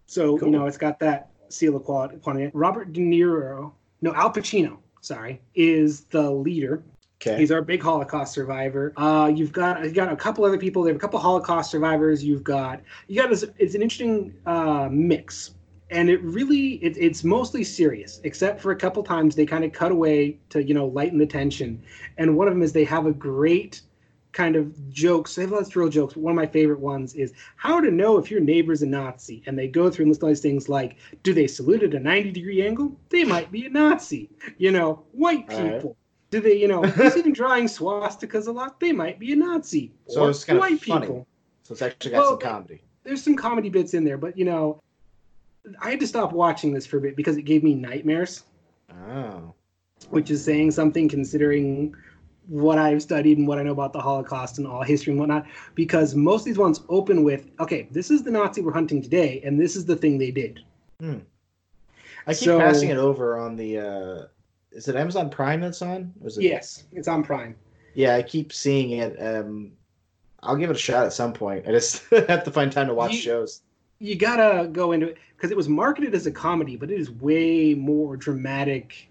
Speaker 1: so
Speaker 2: Cool.
Speaker 1: you know it's got that seal of quality. Robert De Niro, no Al Pacino, sorry, is the leader.
Speaker 2: Okay.
Speaker 1: He's our big Holocaust survivor. Uh, you've got you got a couple other people. They have a couple Holocaust survivors. You've got you got this. It's an interesting uh, mix, and it really it, it's mostly serious, except for a couple times they kind of cut away to you know lighten the tension. And one of them is they have a great kind of jokes. They have lots of real jokes. But one of my favorite ones is how to know if your neighbor's a Nazi. And they go through and list all these things like, do they salute at a 90 degree angle? They might be a Nazi. You know, white people. Do they, you know, you see them drawing swastikas a lot? They might be a Nazi.
Speaker 2: So
Speaker 1: Or
Speaker 2: it's kind of
Speaker 1: white
Speaker 2: funny.
Speaker 1: people.
Speaker 2: So it's actually got
Speaker 1: Well,
Speaker 2: some comedy.
Speaker 1: There's some comedy bits in there, but you know, I had to stop watching this for a bit because it gave me nightmares,
Speaker 2: Oh.
Speaker 1: which is saying something considering what I've studied and what I know about the Holocaust and all history and whatnot. Because most of these ones open with, okay, this is the Nazi we're hunting today, and this is the thing they did. Hmm.
Speaker 2: I keep
Speaker 1: So-
Speaker 2: passing it over on the. uh Is it Amazon Prime that's on? Was it?
Speaker 1: Yes, it's on Prime.
Speaker 2: Yeah, I keep seeing it. Um, I'll give it a shot at some point. I just have to find time to watch
Speaker 1: You-
Speaker 2: shows.
Speaker 1: You gotta go into it because it was marketed as a comedy, but it is way more dramatic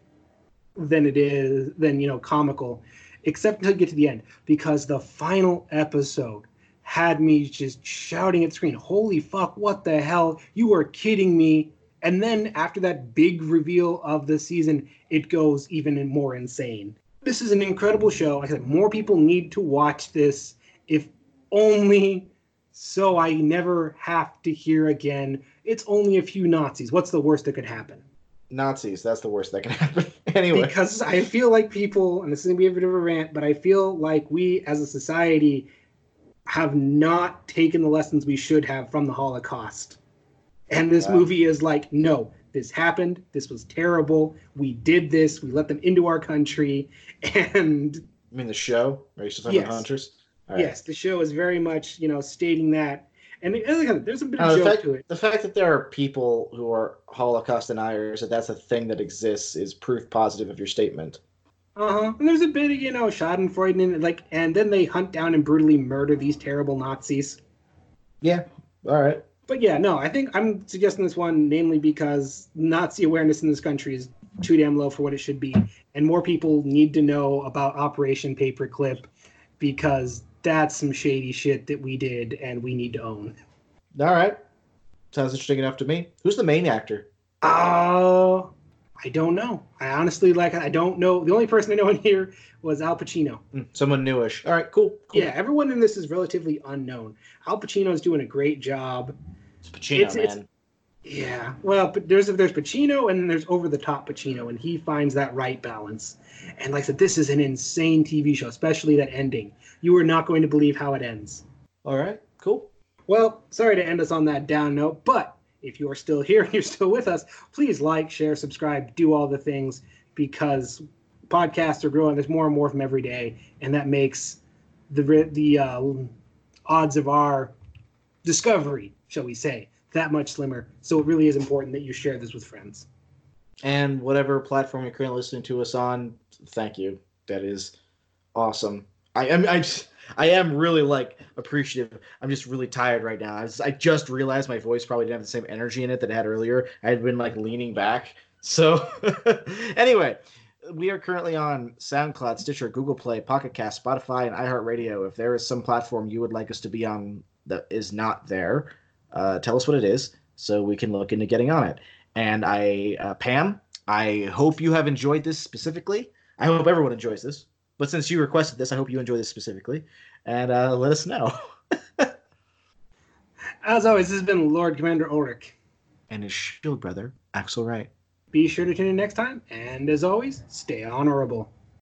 Speaker 1: than it is than you know comical, except until you get to the end because the final episode had me just shouting at the screen, "Holy fuck! What the hell? You are kidding me!" And then after that big reveal of the season, it goes even more insane. This is an incredible show. I said, more people need to watch this, if only so I never have to hear again. It's only a few Nazis. What's the worst that could happen?
Speaker 2: Nazis. That's the worst that can happen. anyway.
Speaker 1: Because I feel like people, and this is gonna be a bit of a rant, but I feel like we as a society have not taken the lessons we should have from the Holocaust. And this
Speaker 2: Wow.
Speaker 1: movie is like, no, this happened. This was terrible. We did this. We let them into our country. And
Speaker 2: I mean the show. Are you still talking
Speaker 1: Yes.
Speaker 2: Hunters? Right.
Speaker 1: yes, the show is very much, you know, stating that. And there's a bit
Speaker 2: Uh,
Speaker 1: of
Speaker 2: the,
Speaker 1: joke
Speaker 2: fact,
Speaker 1: to it.
Speaker 2: the fact that there are people who are Holocaust deniers, that that's a thing that exists, is proof positive of your statement.
Speaker 1: Uh-huh. And there's a bit of, you know, Schadenfreude in it, like, and then they hunt down and brutally murder these terrible Nazis.
Speaker 2: Yeah. All right.
Speaker 1: But yeah, no, I think I'm suggesting this one namely because Nazi awareness in this country is too damn low for what it should be, and more people need to know about Operation Paperclip because that's some shady shit that we did and we need to own.
Speaker 2: All right. Sounds interesting enough to me. Who's the main actor?
Speaker 1: Oh, I don't know. I honestly like I don't know. The only person I know in here was Al Pacino.
Speaker 2: Hmm, Someone newish. All right. Cool. cool.
Speaker 1: Yeah, everyone in this is relatively unknown. Al Pacino's doing a great job.
Speaker 2: It's Pacino,
Speaker 1: It's-
Speaker 2: man.
Speaker 1: it's- Yeah, well, but there's there's Pacino and then there's over the top Pacino, and he finds that right balance. And like I said, this is an insane TV show, especially that ending. You are not going to believe how it ends.
Speaker 2: All right. Cool.
Speaker 1: Well, sorry to end us on that down note, but if you are still here and you're still with us, please like, share, subscribe, do all the things because podcasts are growing. There's more and more of them every day, and that makes the the uh, odds of our discovery, shall we say, that much slimmer. So it really is important that you share this with friends.
Speaker 2: And whatever platform you're currently listening to us on, thank you. That is awesome. I mean, I just I am really like appreciative. I'm just really tired right now. I, I just realized my voice probably didn't have the same energy in it that it had earlier. I had been like leaning back. So anyway, we are currently on SoundCloud, Stitcher, Google Play, Pocket Cast, Spotify, and iHeartRadio. If there is some platform you would like us to be on that is not there, uh, tell us what it is so we can look into getting on it. And I, uh, Pam, I hope you have enjoyed this specifically. I hope everyone enjoys this. But since you requested this, I hope you enjoy this specifically. And uh, let us know.
Speaker 1: As always, this has been Lord Commander Ulrich.
Speaker 2: And his shield brother, Axel Wright.
Speaker 1: Be sure to tune in next time, and as always, stay honorable.